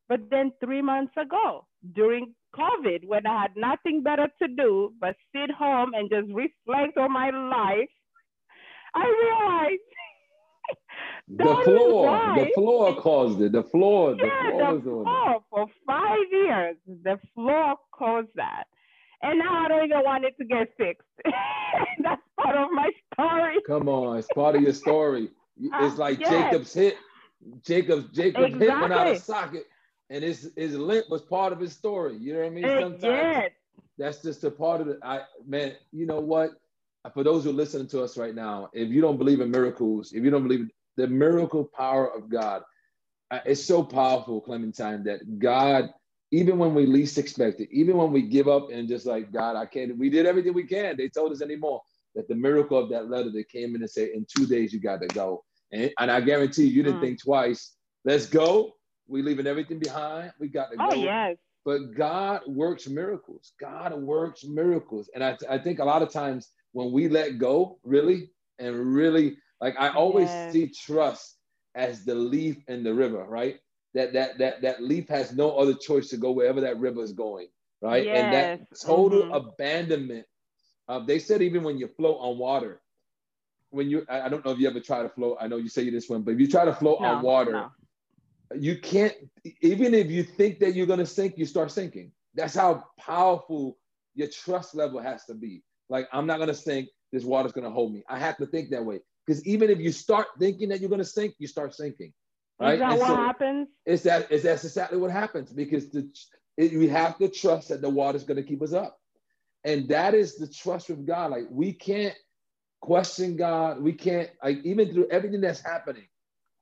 but then three months ago during covid when i had nothing better to do but sit home and just reflect on my life i realized the floor the floor caused it the floor the yeah, floor, the floor for five years the floor caused that and now I don't even want it to get fixed. That's part of my story. Come on, it's part of your story. Uh, it's like yes. Jacob's hip. Jacob's Jacob's exactly. hip went out of socket, and his his limp was part of his story. You know what I mean? Eh, Sometimes yes. that's just a part of it. I man, you know what? For those who are listening to us right now, if you don't believe in miracles, if you don't believe the miracle power of God, it's so powerful, Clementine, that God even when we least expect it, even when we give up and just like, God, I can't, we did everything we can. They told us anymore that the miracle of that letter that came in and said, in two days, you got to go. And, and I guarantee you, you didn't mm. think twice. Let's go. We leaving everything behind. We got to oh, go. yes. But God works miracles. God works miracles. And I, I think a lot of times when we let go, really, and really, like I always see trust as the leaf in the river, right? that that that that leaf has no other choice to go wherever that river is going. right? Yes. And that total Mhm. abandonment. Uh, they said even when you float on water, when you I I don't know if you ever try to float. I know you say you just swim, but if you try to float on water, no. you can't even if you think that you're going to sink you start sinking that's how powerful your trust level has to be like i'm not going to sink this water's going to hold me i have to think that way because even if you start thinking that you're going to sink you start sinking right Is that And what so happens? it's that that's exactly what happens because the it, we have to trust that the water's going to keep us up. And that is the trust with god. Like we can't question god. We can't like even through everything that's happening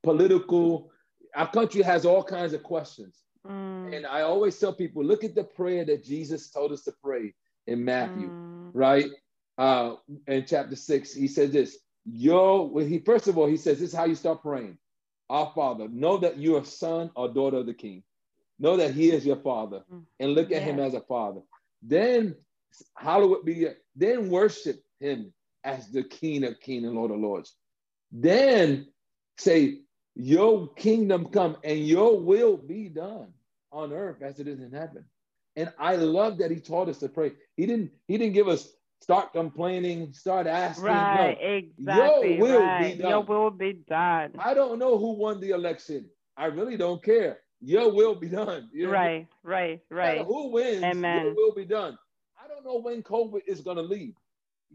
political our country has all kinds of questions. Mm, and i always tell people look at the prayer that jesus told us to pray in matthew mm, right? Uh in chapter 6 he says this yo when he first of all he says this is how you start praying. Our father know that you're son or daughter of the king. Know that he is your father Mm. and look at him as a father. Then hallowed be your- then worship him as the king of kings and lord of lords. Then say your kingdom come and your will be done on earth as it is in heaven. And i love that he taught us to pray. He didn't he didn't give us start complaining start asking Right, no. exactly. will be right. Your done. will be done. i don't know who won the election i really don't care your will be done You know mean? Right, right, right. who wins Amen. your will be done i don't know when covid is going to leave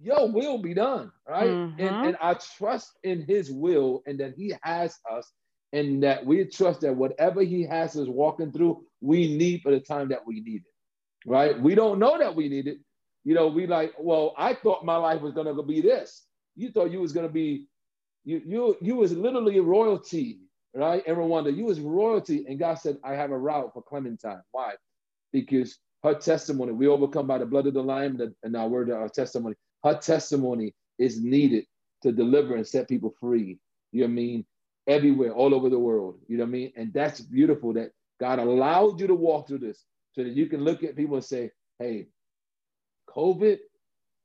your will be done right Mhm. and, and i trust in his will and that he has us and that we trust that whatever he has us walking through we need for the time that we need it right we don't know that we need it you know we like well i thought my life was going to be this. You thought you was going to be you you you was literally royalty right? In rwanda you was royalty. And god said i have a route for clementine. Why? Because her testimony we overcome by the blood of the lamb and- and our word our testimony. Her testimony is needed to deliver and set people free. You know what i mean? Everywhere all over the world. You know what i mean? And that's beautiful that god allowed you to walk through this so that you can look at people and say hey covid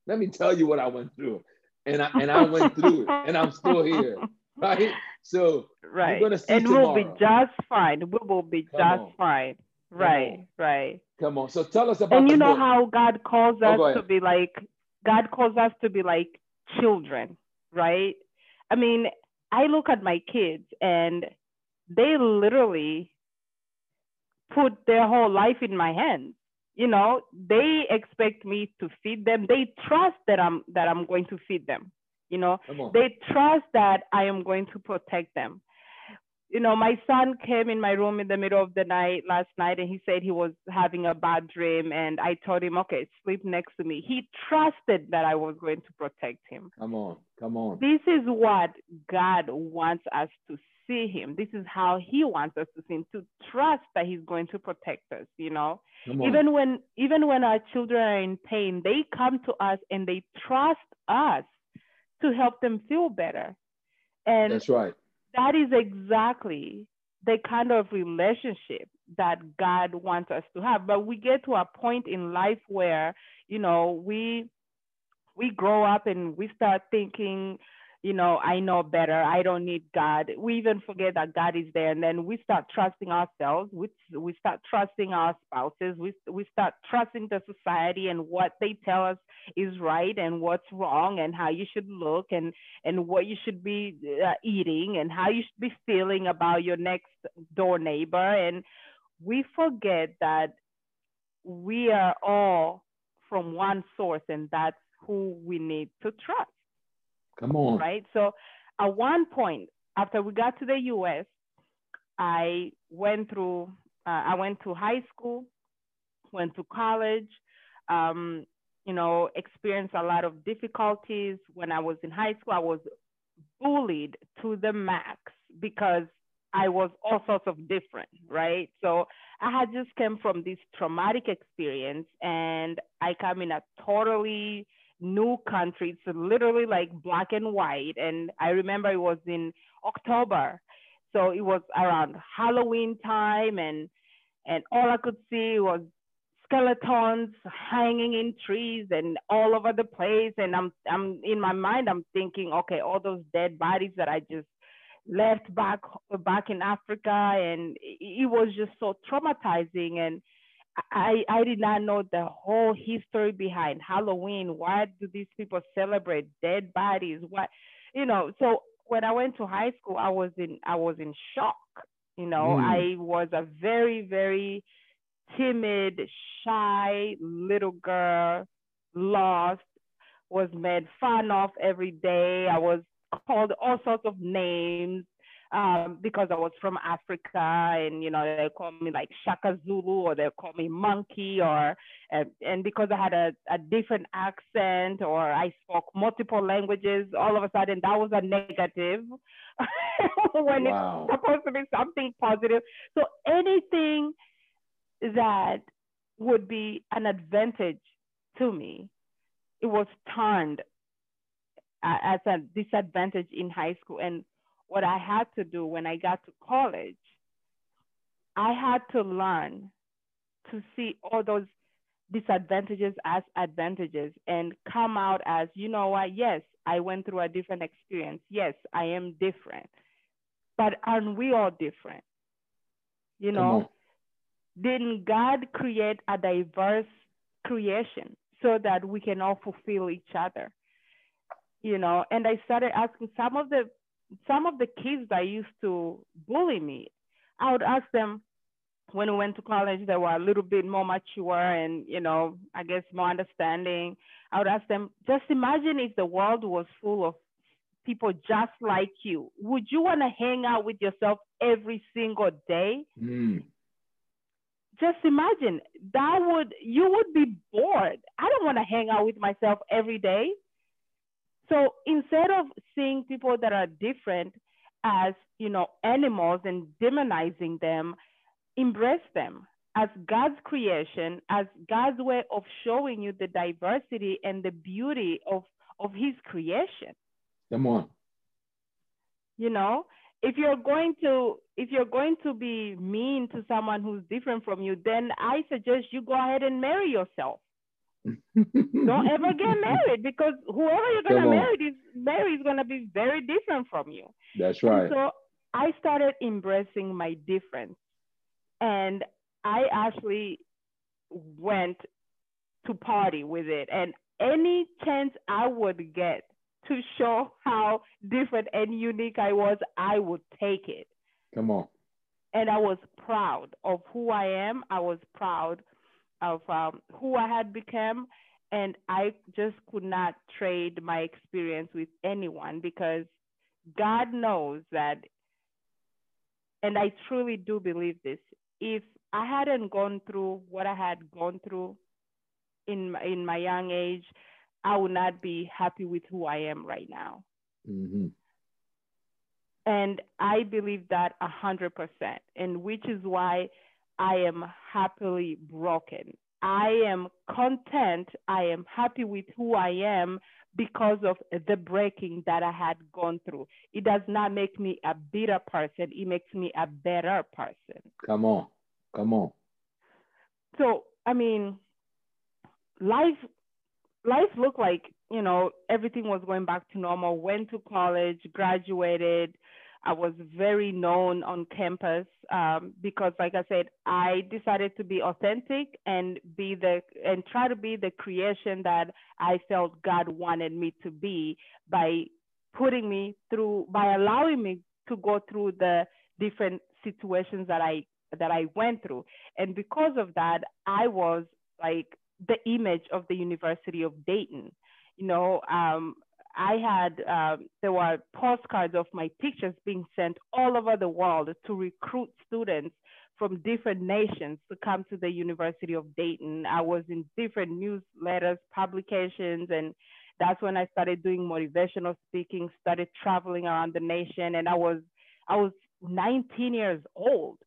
let me tell you what i went through and i and i went through it and i'm still here right so Right. gonna see and we'll be just fine. We will be Come just on. fine. Right, on. right. come on so tell us about And you know book. how God calls Oh, us go to be like God calls us to be like children, right? I mean, I look at my kids and they literally put their whole life in my hands. You know, they expect me to feed them. They trust that I'm that I'm going to feed them. You know, they trust that I am going to protect them. You know, my son came in my room in the middle of the night last night and he said he was having a bad dream. And I told him, okay, sleep next to me. He trusted that I was going to protect him. come on come on This is what God wants us to see him. This is how he wants us to see him, to trust that he's going to protect us, you know? Even when even when our children are in pain they come to us and they trust us to help them feel better. And that's right. that is exactly the kind of relationship that god wants us to have. But we get to a point in life where you know we we grow up and we start thinking you know i know better. I don't need god. We even forget that god is there. And then we start trusting ourselves. We, we start trusting our spouses. We, we start trusting the society and what they tell us is right and what's wrong and how you should look and and what you should be uh, eating and how you should be feeling about your next door neighbor. And we forget that we are all from one source and that's who we need to trust come on. Right? So at one point after we got to the us i went through uh, i went to high school went to college um, you know experienced a lot of difficulties. When i was in high school i was bullied to the max because i was all sorts of different right? So i had just come from this traumatic experience and i come in a totally new country. It's literally like black and white. And I remember it was in October. So it was around Halloween time and and all I could see was skeletons hanging in trees and all over the place. And I'm I'm in my mind I'm thinking, okay, all those dead bodies that I just left back back in Africa and it, was just so traumatizing and I, I did not know the whole history behind Halloween. Why do these people celebrate dead bodies? What, you know? So when I went to high school, I was in I was in shock. You know, mm. I was a very very timid, shy little girl, lost, was made fun of every day. I was called all sorts of names um, because I was from Africa, and you know they call me like Shaka Zulu, or they call me Monkey, or and, and because I had a, a different accent, or I spoke multiple languages, all of a sudden that was a negative when wow. it's supposed to be something positive. So anything that would be an advantage to me, it was turned as a disadvantage in high school. And what I had to do when I got to college, I had to learn to see all those disadvantages as advantages and come out as, you know what, yes, I went through a different experience. Yes, I am different. But aren't we all different? You know, didn't God create a diverse creation so that we can all fulfill each other? You know, and I started asking some of the some of the kids that used to bully me, I would ask them when we went to college, they were a little bit more mature and, you know, I guess more understanding. I would ask them, just imagine if the world was full of people just like you. Would you want to hang out with yourself every single day? Mm just imagine that would you would be bored i don't want to hang out with myself every day so instead of seeing people that are different as you know animals and demonizing them embrace them as god's creation as god's way of showing you the diversity and the beauty of of his creation come on you know if you're going to if you're going to be mean to someone who's different from you, then I suggest you go ahead and marry yourself. Don't ever get married because whoever you're gonna marry is marry is gonna be very different from you. That's right. And so I started embracing my difference, and I actually went to party with it. And any chance I would get to show how different and unique I was, I would take it. Come on. And I was proud of who I am. I was proud of um, who I had become. And I just could not trade my experience with anyone because God knows that, and I truly do believe this. If I hadn't gone through what I had gone through in in my young age, I would not be happy with who I am right now. Mm-hmm. And I believe that a hundred percent, and which is why I am happily broken. I am content. I am happy with who I am because of the breaking that I had gone through. It does not make me a bitter person. It makes me a better person. Come on. Come on. So, I mean, life life looked like you know everything was going back to normal went to college graduated i was very known on campus um, because like i said i decided to be authentic and be the and try to be the creation that i felt god wanted me to be by putting me through by allowing me to go through the different situations that i that i went through and because of that i was like the image of the University of Dayton. You know, um, I had, um, there were postcards of my pictures being sent all over the world to recruit students from different nations to come to the University of Dayton. I was in different newsletters, publications, and that's when I started doing motivational speaking, started traveling around the nation, and I was I was 19 years old.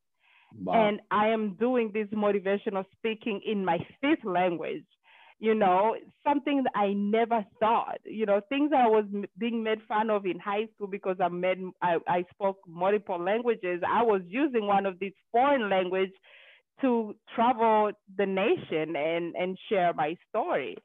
Wow. And I am doing this motivational speaking in my fifth language. You know, something that I never thought. You know, things I was being made fun of in high school because I made I, I spoke multiple languages. I was using one of these foreign language to travel the nation and and share my story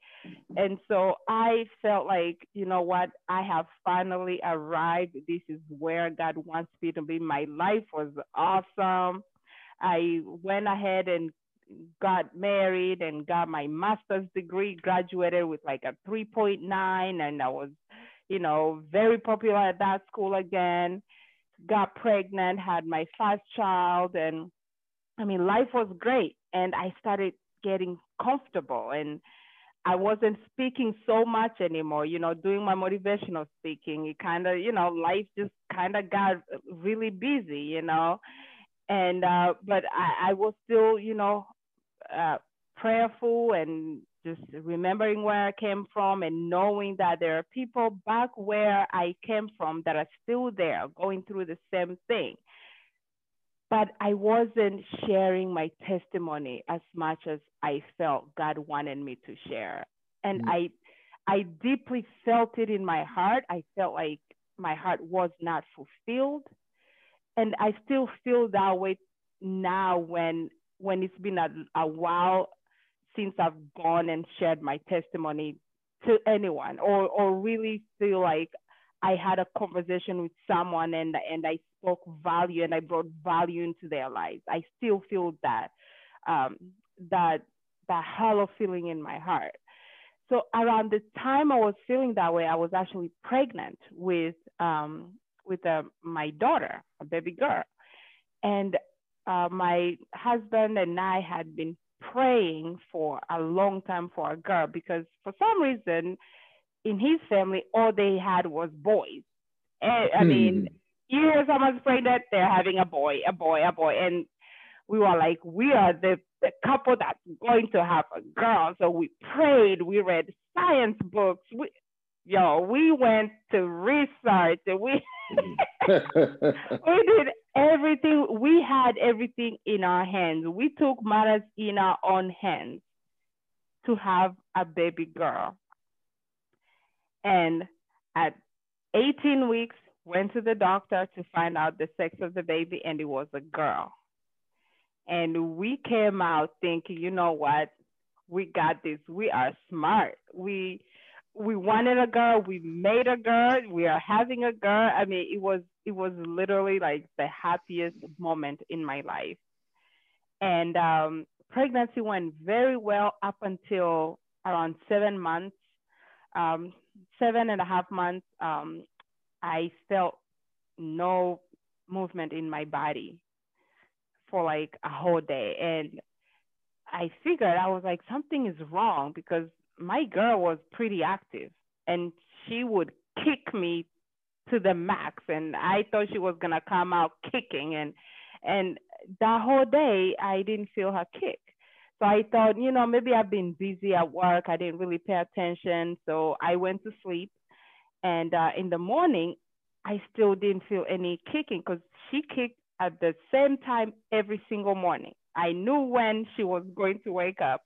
and so i felt like you know what i have finally arrived this is where god wants me to be my life was awesome I went ahead and got married and got my master's degree, graduated with like a 3.9, and I was, you know, very popular at that school again. Got pregnant, had my first child, and I mean, life was great. And I started getting comfortable and I wasn't speaking so much anymore, you know, doing my motivational speaking. It kind of, you know, life just kind of got really busy, you know. And, uh, but I, I was still, you know, uh, prayerful and just remembering where I came from and knowing that there are people back where I came from that are still there going through the same thing but I wasn't sharing my testimony as much as I felt God wanted me to share. And mm-hmm. I I deeply felt it in my heart. I felt like my heart was not fulfilled. And I still feel that way now when when it's been a, a while since I've gone and shared my testimony to anyone or or really feel like I had a conversation with someone and and I spoke value and I brought value into their lives. I still feel that um, that that hollow feeling in my heart. So around the time I was feeling that way, I was actually pregnant with um, with uh, my daughter, a baby girl, and uh, my husband and I had been praying for a long time for a girl because for some reason in his family all they had was boys. And, I hmm. mean, you hear someone's that they're having a boy, a boy, a boy. And we were like, we are the, the couple that's going to have a girl. So we prayed, we read science books. We, yo, we went to research. We we mm-hmm. did everything. We had everything in our hands. We took matters in our own hands to have a baby girl. And at 18 weeks, went to the doctor to find out the sex of the baby, and it was a girl. And we came out thinking, you know what? We got this. We are smart. We we wanted a girl. We made a girl. We are having a girl. I mean, it was it was literally like the happiest moment in my life. And um, pregnancy went very well up until around seven months. Um, seven and a half months, um, I felt no movement in my body for like a whole day. And I figured I was like, something is wrong because my girl was pretty active and she would kick me to the max. And I thought she was gonna come out kicking and and that whole day I didn't feel her kick. So I thought, you know, maybe I've been busy at work. I didn't really pay attention. So I went to sleep. And uh, in the morning, I still didn't feel any kicking because she kicked at the same time every single morning. I knew when she was going to wake up.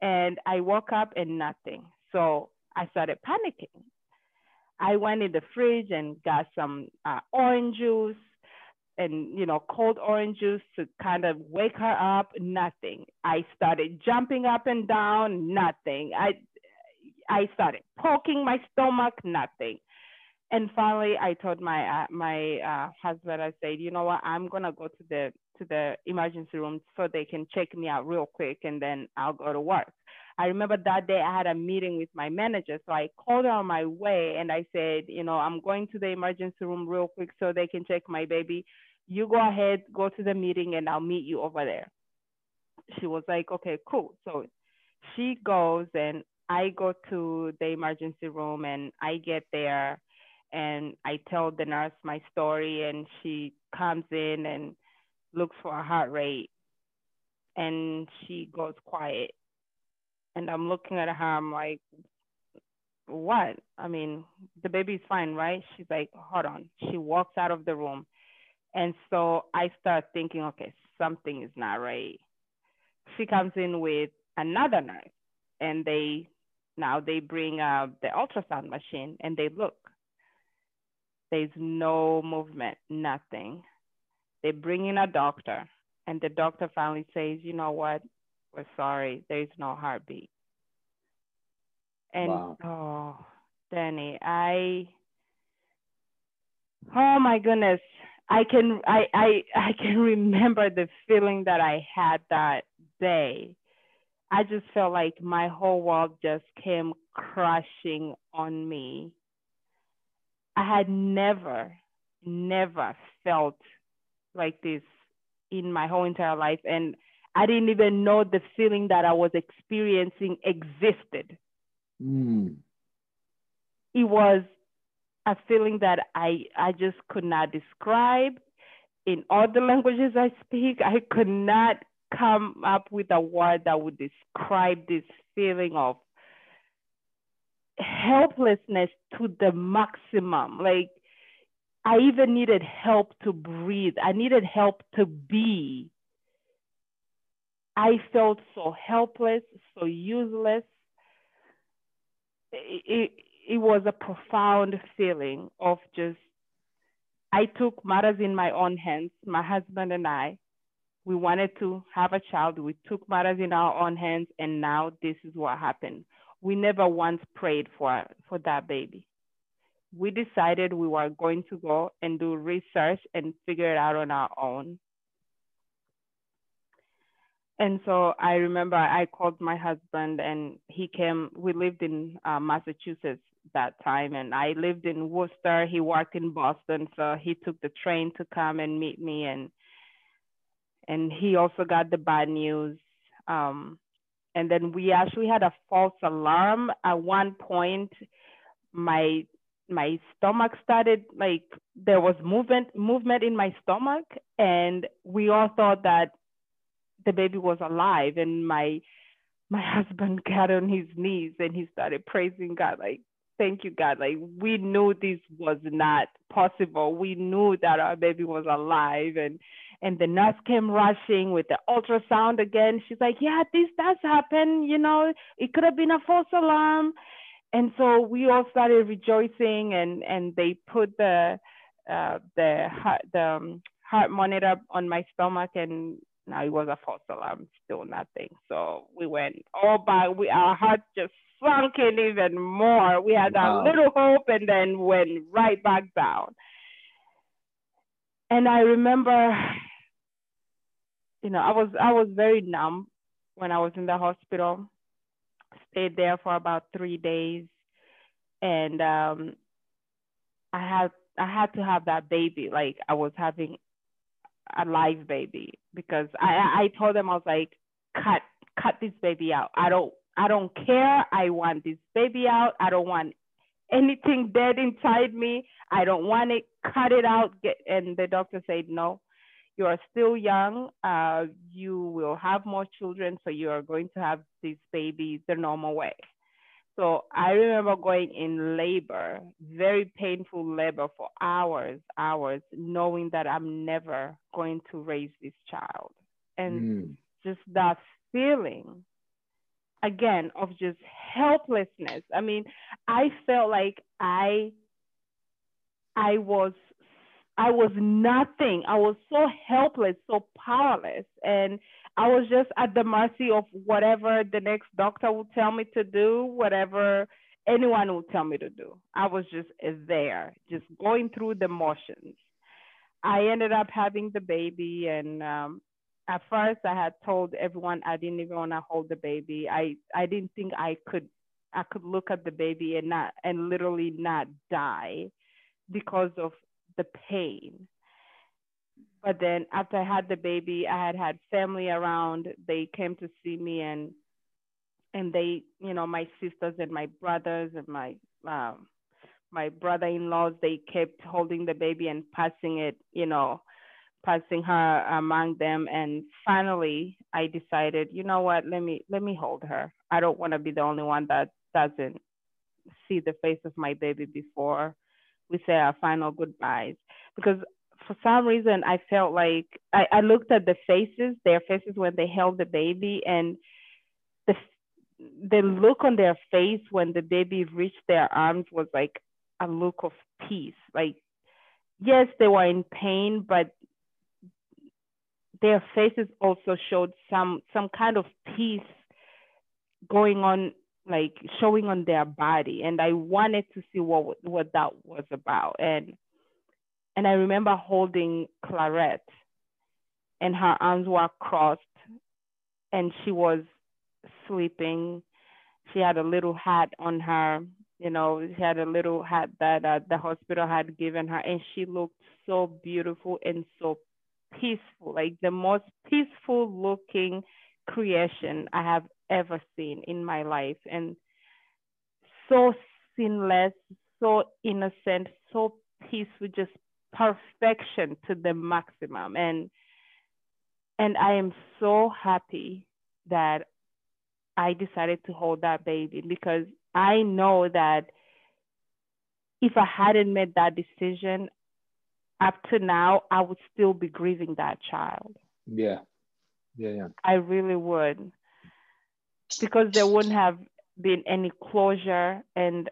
And I woke up and nothing. So I started panicking. I went in the fridge and got some uh, orange juice and you know cold orange juice to kind of wake her up nothing i started jumping up and down nothing i i started poking my stomach nothing and finally i told my uh, my uh, husband i said you know what i'm to go to the to the emergency room so they can check me out real quick and then i'll go to work I remember that day I had a meeting with my manager. So I called her on my way and I said, you know, I'm going to the emergency room real quick so they can check my baby you go ahead, go to the meeting, and I'll meet you over there. She was like, okay, cool. So she goes, and I go to the emergency room, and I get there, and I tell the nurse my story, and she comes in and looks for a heart rate, and she goes quiet. And I'm looking at her, I'm like, what? I mean, the baby's fine, right? She's like, hold on. She walks out of the room and so I start thinking, okay, something is not right. She comes in with another nurse and they now they bring uh, the ultrasound machine and they look. There's no movement, nothing. They bring in a doctor and the doctor finally says, you know what? We're sorry, there's no heartbeat. And wow. oh, Danny, I, oh my goodness, I can I, I I can remember the feeling that I had that day, I just felt like my whole world just came crashing on me. I had never, never felt like this in my whole entire life. And I didn't even know the feeling that I was experiencing existed. Mm. It was a feeling that I, I just could not describe. In all the languages I speak, I could not come up with a word that would describe this feeling of helplessness to the maximum. Like I even needed help to breathe. I needed help to be. I felt so helpless, so useless. It, it, was a profound feeling of just, I took matters in my own hands, my husband and I. We wanted to have a child. We took matters in our own hands, and now this is what happened. We never once prayed for, for that baby we decided we were going to go and do research and figure it out on our own. And so I remember I called my husband and he came, we lived in uh, Massachusetts that time and I lived in Worcester. He worked in Boston. So he took the train to come and meet me and and he also got the bad news. Um, and then we actually had a false alarm at one point. My my stomach started like there was movement movement in my stomach. And we all thought that the baby was alive. And my my husband got on his knees and he started praising God like thank you God. Like we knew this was not possible. We knew that our baby was alive. And and the nurse came rushing with the ultrasound again. She's like yeah this does happen you know it could have been a false alarm. And so we all started rejoicing and and they put the uh, the heart the um, heart monitor on my stomach and now it was a false alarm still nothing. So we went all back we our heart just sunk in even more. We had wow. a little hope and then went right back down. And i remember you know i was i was very numb when i was in the hospital stayed there for about three days, and um, I had I had to have that baby. Like I was having a live baby because I I told them I was like cut cut this baby out. I don't I don't care. I want this baby out. I don't want anything dead inside me. I don't want it. Cut it out. Get, and the doctor said no you are still young. Uh, you will have more children, so you are going to have these babies the normal way. So I remember going in labor, very painful labor for hours, hours, knowing that I'm never going to raise this child. And mm. just that feeling, again, of just helplessness. I mean, I felt like I I was I was nothing. I was so helpless, so powerless. And I was just at the mercy of whatever the next doctor would tell me to do, whatever anyone would tell me to do. I was just there, just going through the motions. I ended up having the baby, and um, at first I had told everyone I didn't even want to hold the baby. I I didn't think I could I could look at the baby and not and literally not die because of the pain. But then after I had the baby, I had had family around. They came to see me and and they, you know, my sisters and my brothers and my um, my brother-in-laws, they kept holding the baby and passing it, you know, passing her among them. And finally, I decided, you know what? Let me let me hold her. I don't want to be the only one that doesn't see the face of my baby before we say our final goodbyes because for some reason I felt like I, I looked at the faces, their faces when they held the baby, and the the look on their face when the baby reached their arms was like a look of peace. Like, yes, they were in pain, but their faces also showed some some kind of peace going on like showing on their body and i wanted to see what what that was about and and i remember holding clarette and her arms were crossed and she was sleeping. She had a little hat on her, you know, she had a little hat that uh, the hospital had given her, and she looked so beautiful and so peaceful, like the most peaceful looking creation I have ever seen in my life. And so sinless, so innocent, so peaceful, just perfection to the maximum. And and I am so happy that I decided to hold that baby because I know that if I hadn't made that decision up to now, I would still be grieving that child. Yeah. Yeah. I really would. Because there wouldn't have been any closure. And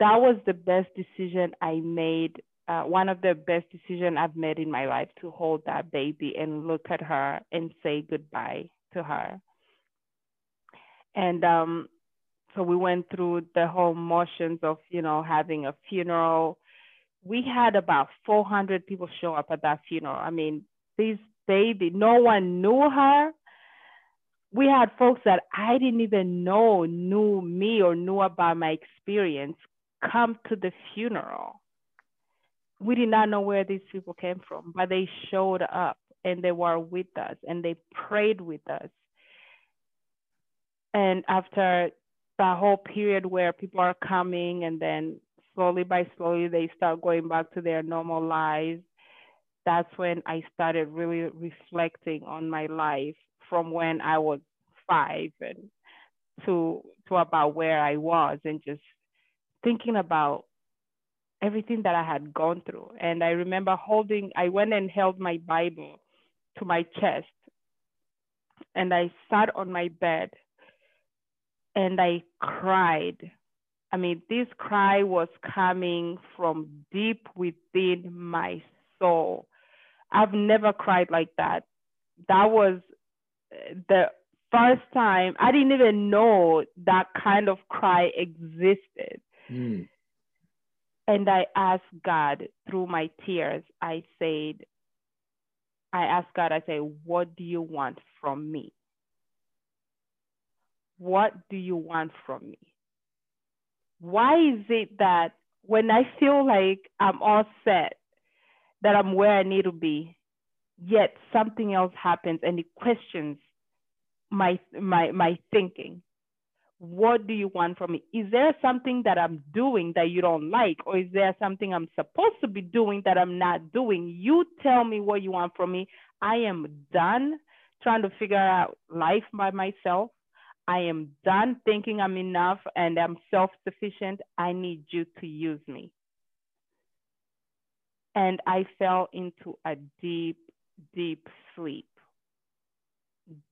that was the best decision I made. Uh, one of the best decisions I've made in my life to hold that baby and look at her and say goodbye to her. And um, so we went through the whole motions of, you know, having a funeral. We had about 400 people show up at that funeral. I mean, this baby, no one knew her. We had folks that I didn't even know knew me or knew about my experience come to the funeral. We did not know where these people came from, but they showed up and they were with us and they prayed with us. And after that whole period where people are coming and then slowly by slowly they start going back to their normal lives that's when i started really reflecting on my life from when i was five and to to about where i was and just thinking about everything that i had gone through and i remember holding i went and held my bible to my chest and i sat on my bed and I cried. I mean, this cry was coming from deep within my soul. I've never cried like that. That was uh, the first time I didn't even know that kind of cry existed. Mm. And I asked God through my tears, I said, I asked God, I said, what do you want from me? What do you want from me? Why is it that when I feel like I'm all set, that I'm where I need to be, yet something else happens and it questions my my my thinking? What do you want from me? Is there something that I'm doing that you don't like, or is there something I'm supposed to be doing that I'm not doing? You tell me what you want from me. I am done trying to figure out life by myself. I am done thinking I'm enough and I'm self sufficient. I need you to use me. And I fell into a deep, deep sleep.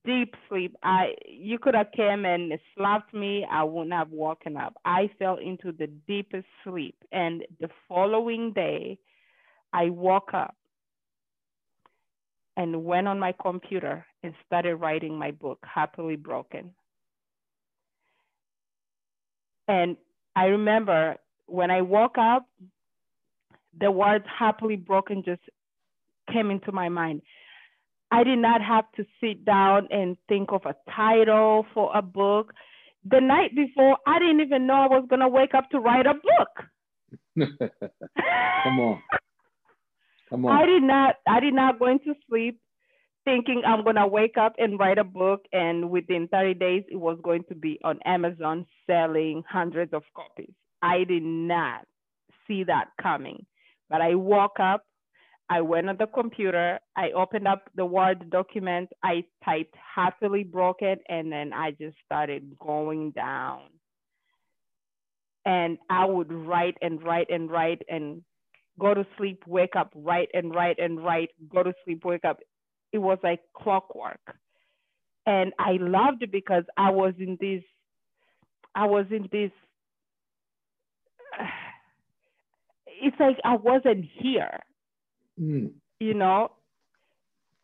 Deep sleep. I you could have came and slapped me, I wouldn't have woken up. I fell into the deepest sleep. And the following day, I woke up and went on my computer and started writing my book, Happily Broken. And I remember when I woke up, the words happily broken just came into my mind. I did not have to sit down and think of a title for a book. The night before, I didn't even know I was going to wake up to write a book. Come on. Come on. I did not I did not go into sleep thinking I'm going to wake up and write a book, and within 30 days, it was going to be on Amazon selling hundreds of copies. I did not see that coming. But I woke up, I went on the computer, I opened up the Word document, I typed happily broken, and then I just started going down. And I would write and write and write and go to sleep, wake up, write and write and write, go to sleep, wake up it was like clockwork. And I loved it because I was in this, I was in this, it's like I wasn't here. Mm. You know,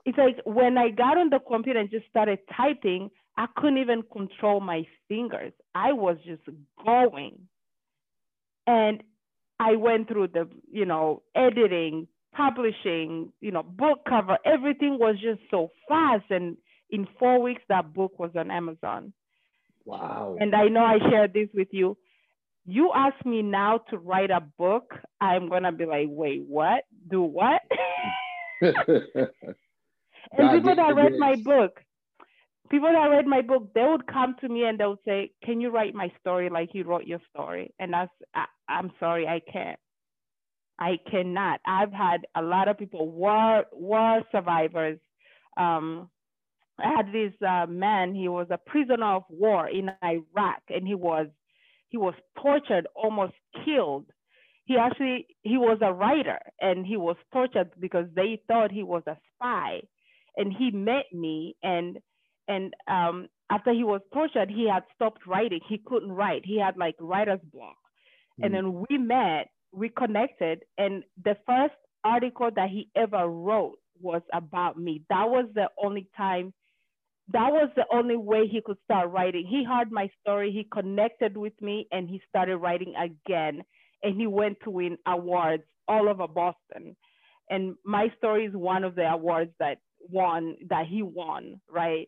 it's like when I got on the computer and just started typing, I couldn't even control my fingers. I was just going. And I went through the, you know, editing, publishing, you know, book cover, everything was just so fast and In four weeks, that book was on Amazon. Wow. And I know I shared this with you. You ask me now to write a book, I'm gonna be like, wait, what? Do what? and people that read my book, people that read my book, they would come to me and they would say, "Can you write my story like you wrote your story?" And that's, I, I'm sorry, I can't. I cannot. I've had a lot of people, war war survivors. Um, I had this uh, man. He was a prisoner of war in Iraq, and he was he was tortured, almost killed. He actually he was a writer, and he was tortured because they thought he was a spy. And he met me, and and um, after he was tortured, he had stopped writing. He couldn't write. He had like writer's block. Mm. And then we met, we connected, and the first article that he ever wrote was about me. That was the only time, that was the only way he could start writing. He heard my story, he connected with me, and he started writing again. And he went to win awards all over Boston. And my story is one of the awards that won, that he won, right?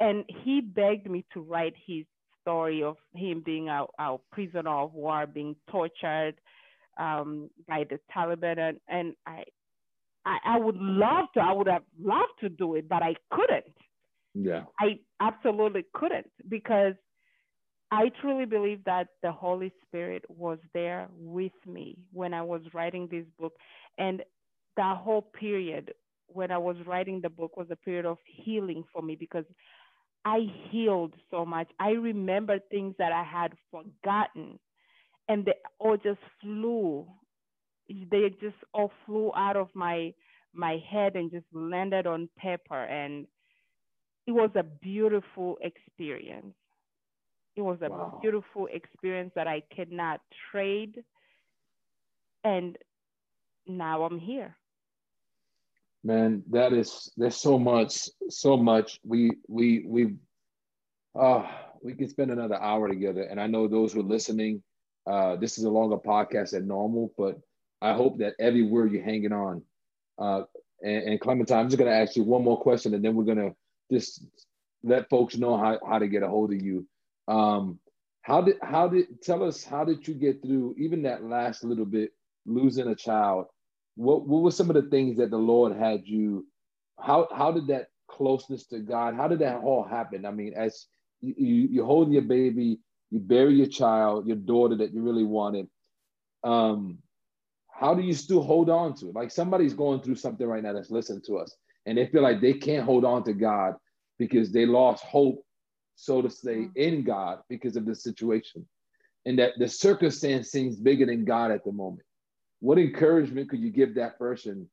And he begged me to write his story of him being a, a prisoner of war, being tortured um, by the Taliban, and, and I, I, I would love to. I would have loved to do it, but I couldn't. Yeah, I absolutely couldn't because I truly believe that the Holy Spirit was there with me when I was writing this book, and that whole period when I was writing the book was a period of healing for me because I healed so much. I remember things that I had forgotten and they all just flew. They just all flew out of my my head and just landed on paper and it was a beautiful experience. It was a wow. beautiful experience that I cannot trade. And now I'm here man that is there's so much so much we we we uh we could spend another hour together and i know those who are listening uh this is a longer podcast than normal but i hope that every word you're hanging on uh and, and clementine i'm just going to ask you one more question and then we're going to just let folks know how, how to get a hold of you um how did how did tell us how did you get through even that last little bit losing a child what what were some of the things that the Lord had you? How how did that closeness to God? How did that all happen? I mean, as you, you you're holding your baby, you bury your child, your daughter that you really wanted. Um, how do you still hold on to it? Like somebody's going through something right now that's listening to us, and they feel like they can't hold on to God because they lost hope, so to say, mm-hmm. in God because of the situation, and that the circumstance seems bigger than God at the moment what encouragement could you give that person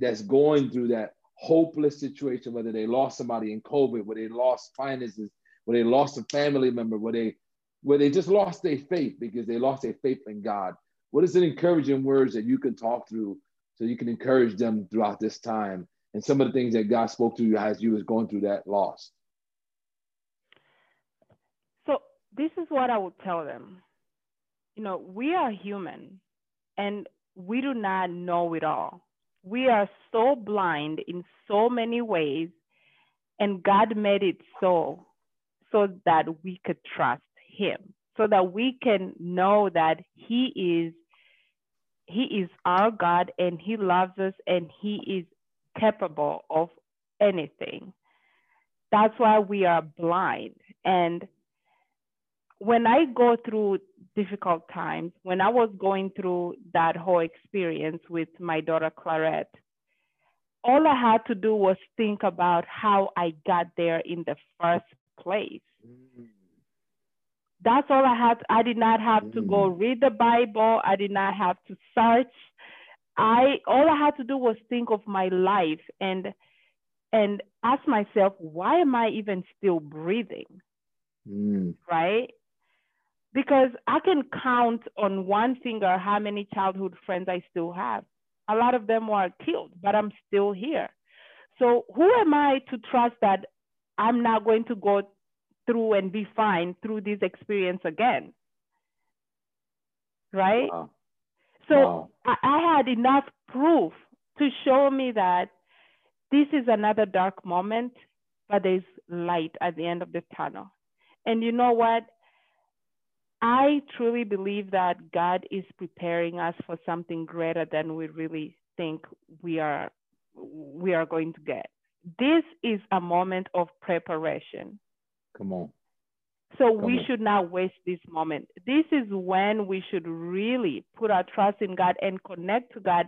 that's going through that hopeless situation, whether they lost somebody in COVID, where they lost finances, where they lost a family member, where they where they just lost their faith because they lost their faith in God. What is an encouraging words that you can talk through so you can encourage them throughout this time and some of the things that God spoke to you as you was going through that loss? So this is what I would tell them. You know, we are human and we do not know it all. We are so blind in so many ways, and God made it so so that we could trust Him, so that we can know that He is He is our God and He loves us and He is capable of anything. That's why we are blind. And when I go through difficult times, when I was going through that whole experience with my daughter Clarette, all I had to do was think about how I got there in the first place. Mm. That's all I had. I did not have mm. to go mm. read the Bible. I did not have to search. I all I had to do was think of my life and and ask myself, why am I even still breathing? Mm. Right? because I can count on one finger how many childhood friends I still have. A lot of them were killed, but I'm still here. So who am I to trust that I'm not going to go through and be fine through this experience again? Right? Wow. So wow. I, I had enough proof to show me that this is another dark moment, but there's light at the end of the tunnel. And you know what? I truly believe that God is preparing us for something greater than we really think we are we are going to get. This is a moment of preparation. Come on. So Come we on. should not waste this moment. This is when we should really put our trust in God and connect to God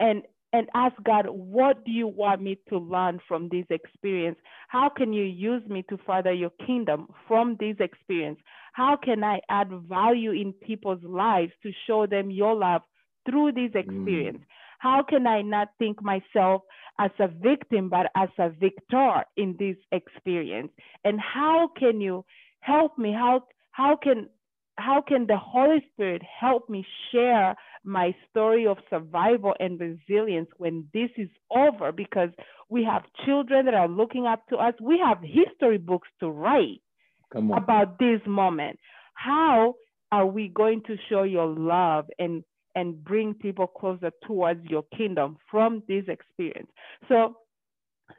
and and ask God, what do you want me to learn from this experience? How can you use me to further your kingdom from this experience? How can I add value in people's lives to show them your love through this mm. experience? Mm. How can I not think myself as a victim, but as a victor in this experience? And how can you help me? How, how can how can the Holy Spirit help me share my story of survival and resilience when this is over? Because we have children that are looking up to us. We have history books to write about this moment. How are we going to show your love and and bring people closer towards your kingdom from this experience? So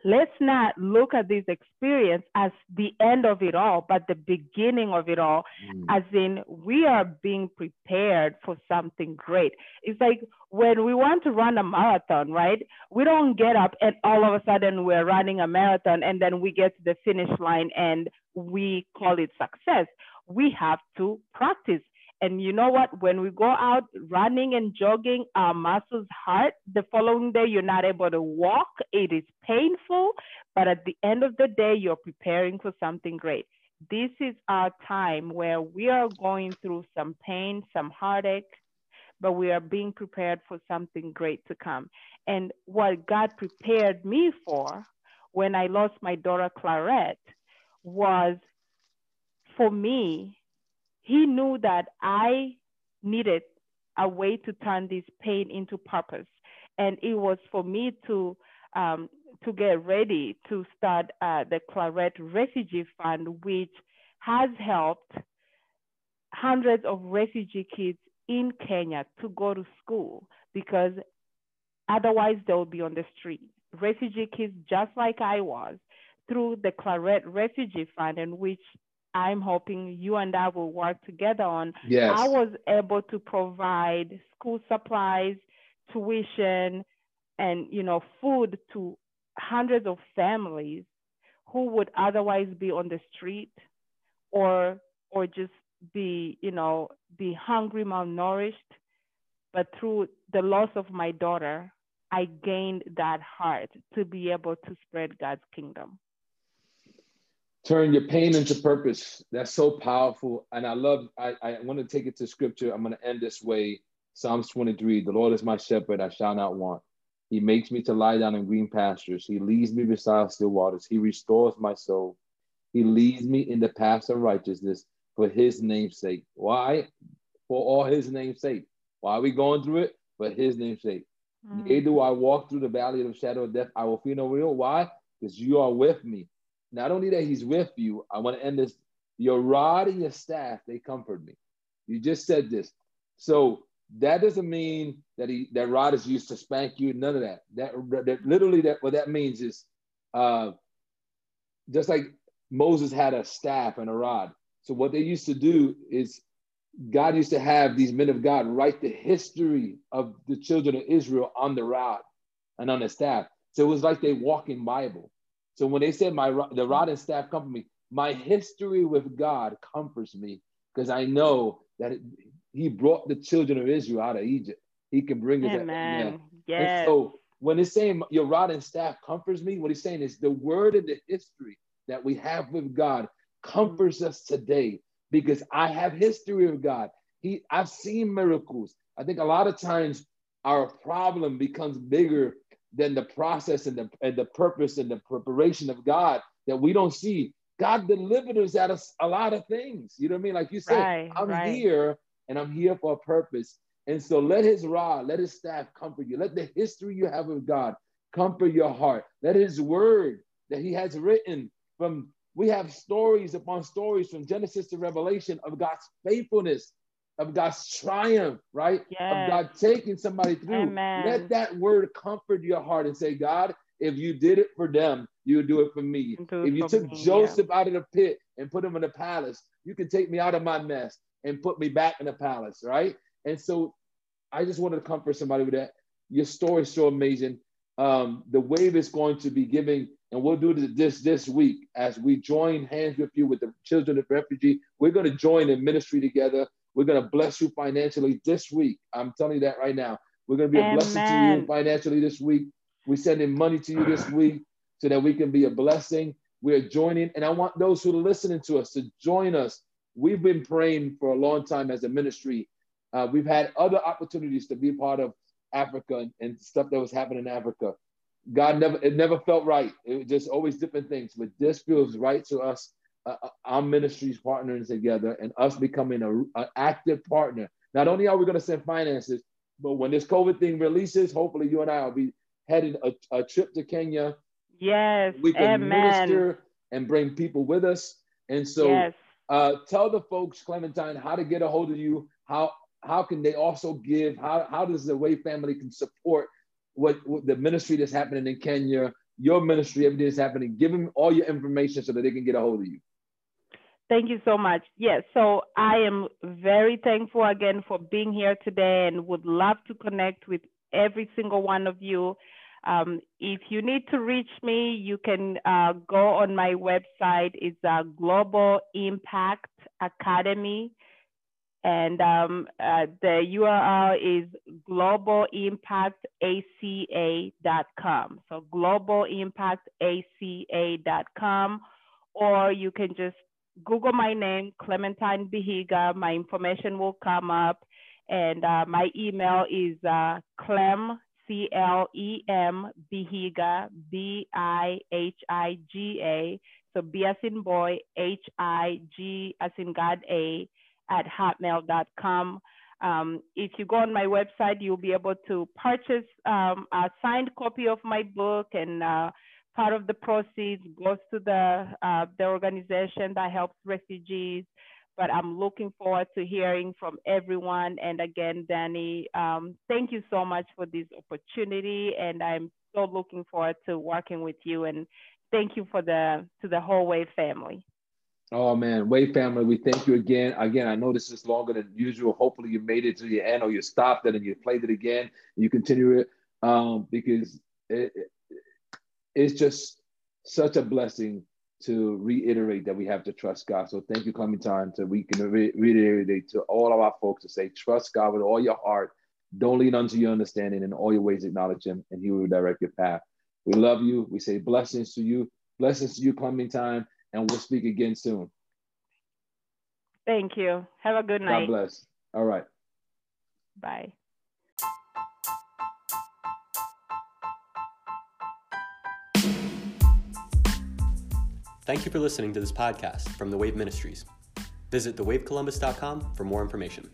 let's not look at this experience as the end of it all, but the beginning of it all, mm. as in we are being prepared for something great. It's like when we want to run a marathon, right? We don't get up and all of a sudden we're running a marathon and then we get to the finish line and we call it success. We have to practice. And you know what? When we go out running and jogging, our muscles hurt. The following day, you're not able to walk. It is painful, but at the end of the day, you're preparing for something great. This is our time where we are going through some pain, some heartache, but we are being prepared for something great to come. And what God prepared me for when I lost my daughter Clarette was for me he knew that I needed a way to turn this pain into purpose. And it was for me to um, to get ready to start uh, the Clarette Refugee Fund, which has helped hundreds of refugee kids in Kenya to go to school because otherwise they will be on the street. Refugee kids, just like I was, through the Clarette Refugee Fund, in which I'm hoping you and I will work together on. Yes. I was able to provide school supplies, tuition, and you know, food to hundreds of families who would otherwise be on the street or or just be, you know, be hungry, malnourished. But through the loss of my daughter, I gained that heart to be able to spread God's kingdom turn your pain into purpose. That's so powerful. And I love, I, I want to take it to scripture. I'm going to end this way. Psalms 23 The Lord is my shepherd, I shall not want. He makes me to lie down in green pastures. He leads me beside still waters. He restores my soul. He leads me in the paths of righteousness for his name's sake. Why? For all his name's sake. Why are we going through it? For his name's sake. Mm. Yea, do I walk through the valley of the shadow of death, I will fear no evil. Why? Because you are with me. Not only that he's with you, I want to end this. Your rod and your staff, they comfort me. You just said this. So that doesn't mean that he that rod is used to spank you. None of that. That, that literally that what that means is uh, just like Moses had a staff and a rod. So what they used to do is God used to have these men of God write the history of the children of Israel on the rod and on the staff. So it was like they walk in Bible. So when they said my the mm-hmm. rod and staff comfort me, my history with God comforts me because I know that it, He brought the children of Israel out of Egypt. He can bring us. Amen. Yeah. Yes. so when it's saying your rod and staff comforts me, what He's saying is the word and the history that we have with God comforts us today because I have history with God. He, I've seen miracles. I think a lot of times our problem becomes bigger than the process and the, and the purpose and the preparation of God that we don't see. God delivered us out of a lot of things. You know what I mean? Like you said, right, I'm right. here and I'm here for a purpose. And so let his rod, let his staff comfort you. Let the history you have with God comfort your heart. Let his word that he has written from, we have stories upon stories from Genesis to Revelation of God's faithfulness of God's triumph, right? Yes. Of God taking somebody through. Amen. Let that word comfort your heart and say, God, if you did it for them, you would do it for me. If you took me, Joseph out of the pit and put him in the palace, you can take me out of my mess and put me back in the palace, right? And so I just wanted to comfort somebody with that. Your story is so amazing. Um, the wave is going to be giving, and we'll do this this week as we join hands with you with the children of refugee. We're going to join in ministry together. We're going to bless you financially this week. I'm telling you that right now. We're going to be a blessing to you financially this week. We're sending money to you this week so that we can be a blessing. We're joining, and I want those who are listening to us to join us. We've been praying for a long time as a ministry. Uh, we've had other opportunities to be part of Africa and, and stuff that was happening in Africa. God never, it never felt right. It was just always different things, but this feels right to us. Uh, uh, our ministries partnering together and us becoming a, an active partner. Not only are we going to send finances, but when this COVID thing releases, hopefully you and I will be heading a, a trip to Kenya. Yes. We can Amen. minister and bring people with us. And so yes. uh, tell the folks, Clementine, how to get a hold of you. How how can they also give? How how does the Way family can support what, what the ministry that's happening in Kenya, your ministry, everything that's happening? Give them all your information so that they can get a hold of you. Thank you so much. Yes, so I am very thankful again for being here today and would love to connect with every single one of you. Um, if you need to reach me, you can uh, go on my website. It's uh, Global Impact Academy. And um, uh, the URL is globalimpactaca.com. So globalimpactaca.com, or you can just Google my name, Clementine Bihiga. My information will come up. And uh, my email is uh, clem, C L E M, Bihiga, B I H I G A. So B as in boy, H I G as in God A, at hotmail.com. Um, if you go on my website, you'll be able to purchase um, a signed copy of my book and uh, part of the proceeds goes to the uh, the organization that helps refugees. But I'm looking forward to hearing from everyone. And again, Danny, um, thank you so much for this opportunity, and I'm so looking forward to working with you. And thank you for the to the whole Wave family. Oh man, Way family, we thank you again. Again, I know this is longer than usual. Hopefully, you made it to the end, or you stopped it and you played it again. You continue it um, because it, it's just such a blessing to reiterate that we have to trust God. So thank you, Clementine. to we can re- reiterate to all of our folks to say, trust God with all your heart. Don't lean unto your understanding. In all your ways, acknowledge Him, and He will direct your path. We love you. We say blessings to you. Blessings to you, Clementine and we'll speak again soon. Thank you. Have a good night. God bless. All right. Bye. Thank you for listening to this podcast from the Wave Ministries. Visit thewavecolumbus.com for more information.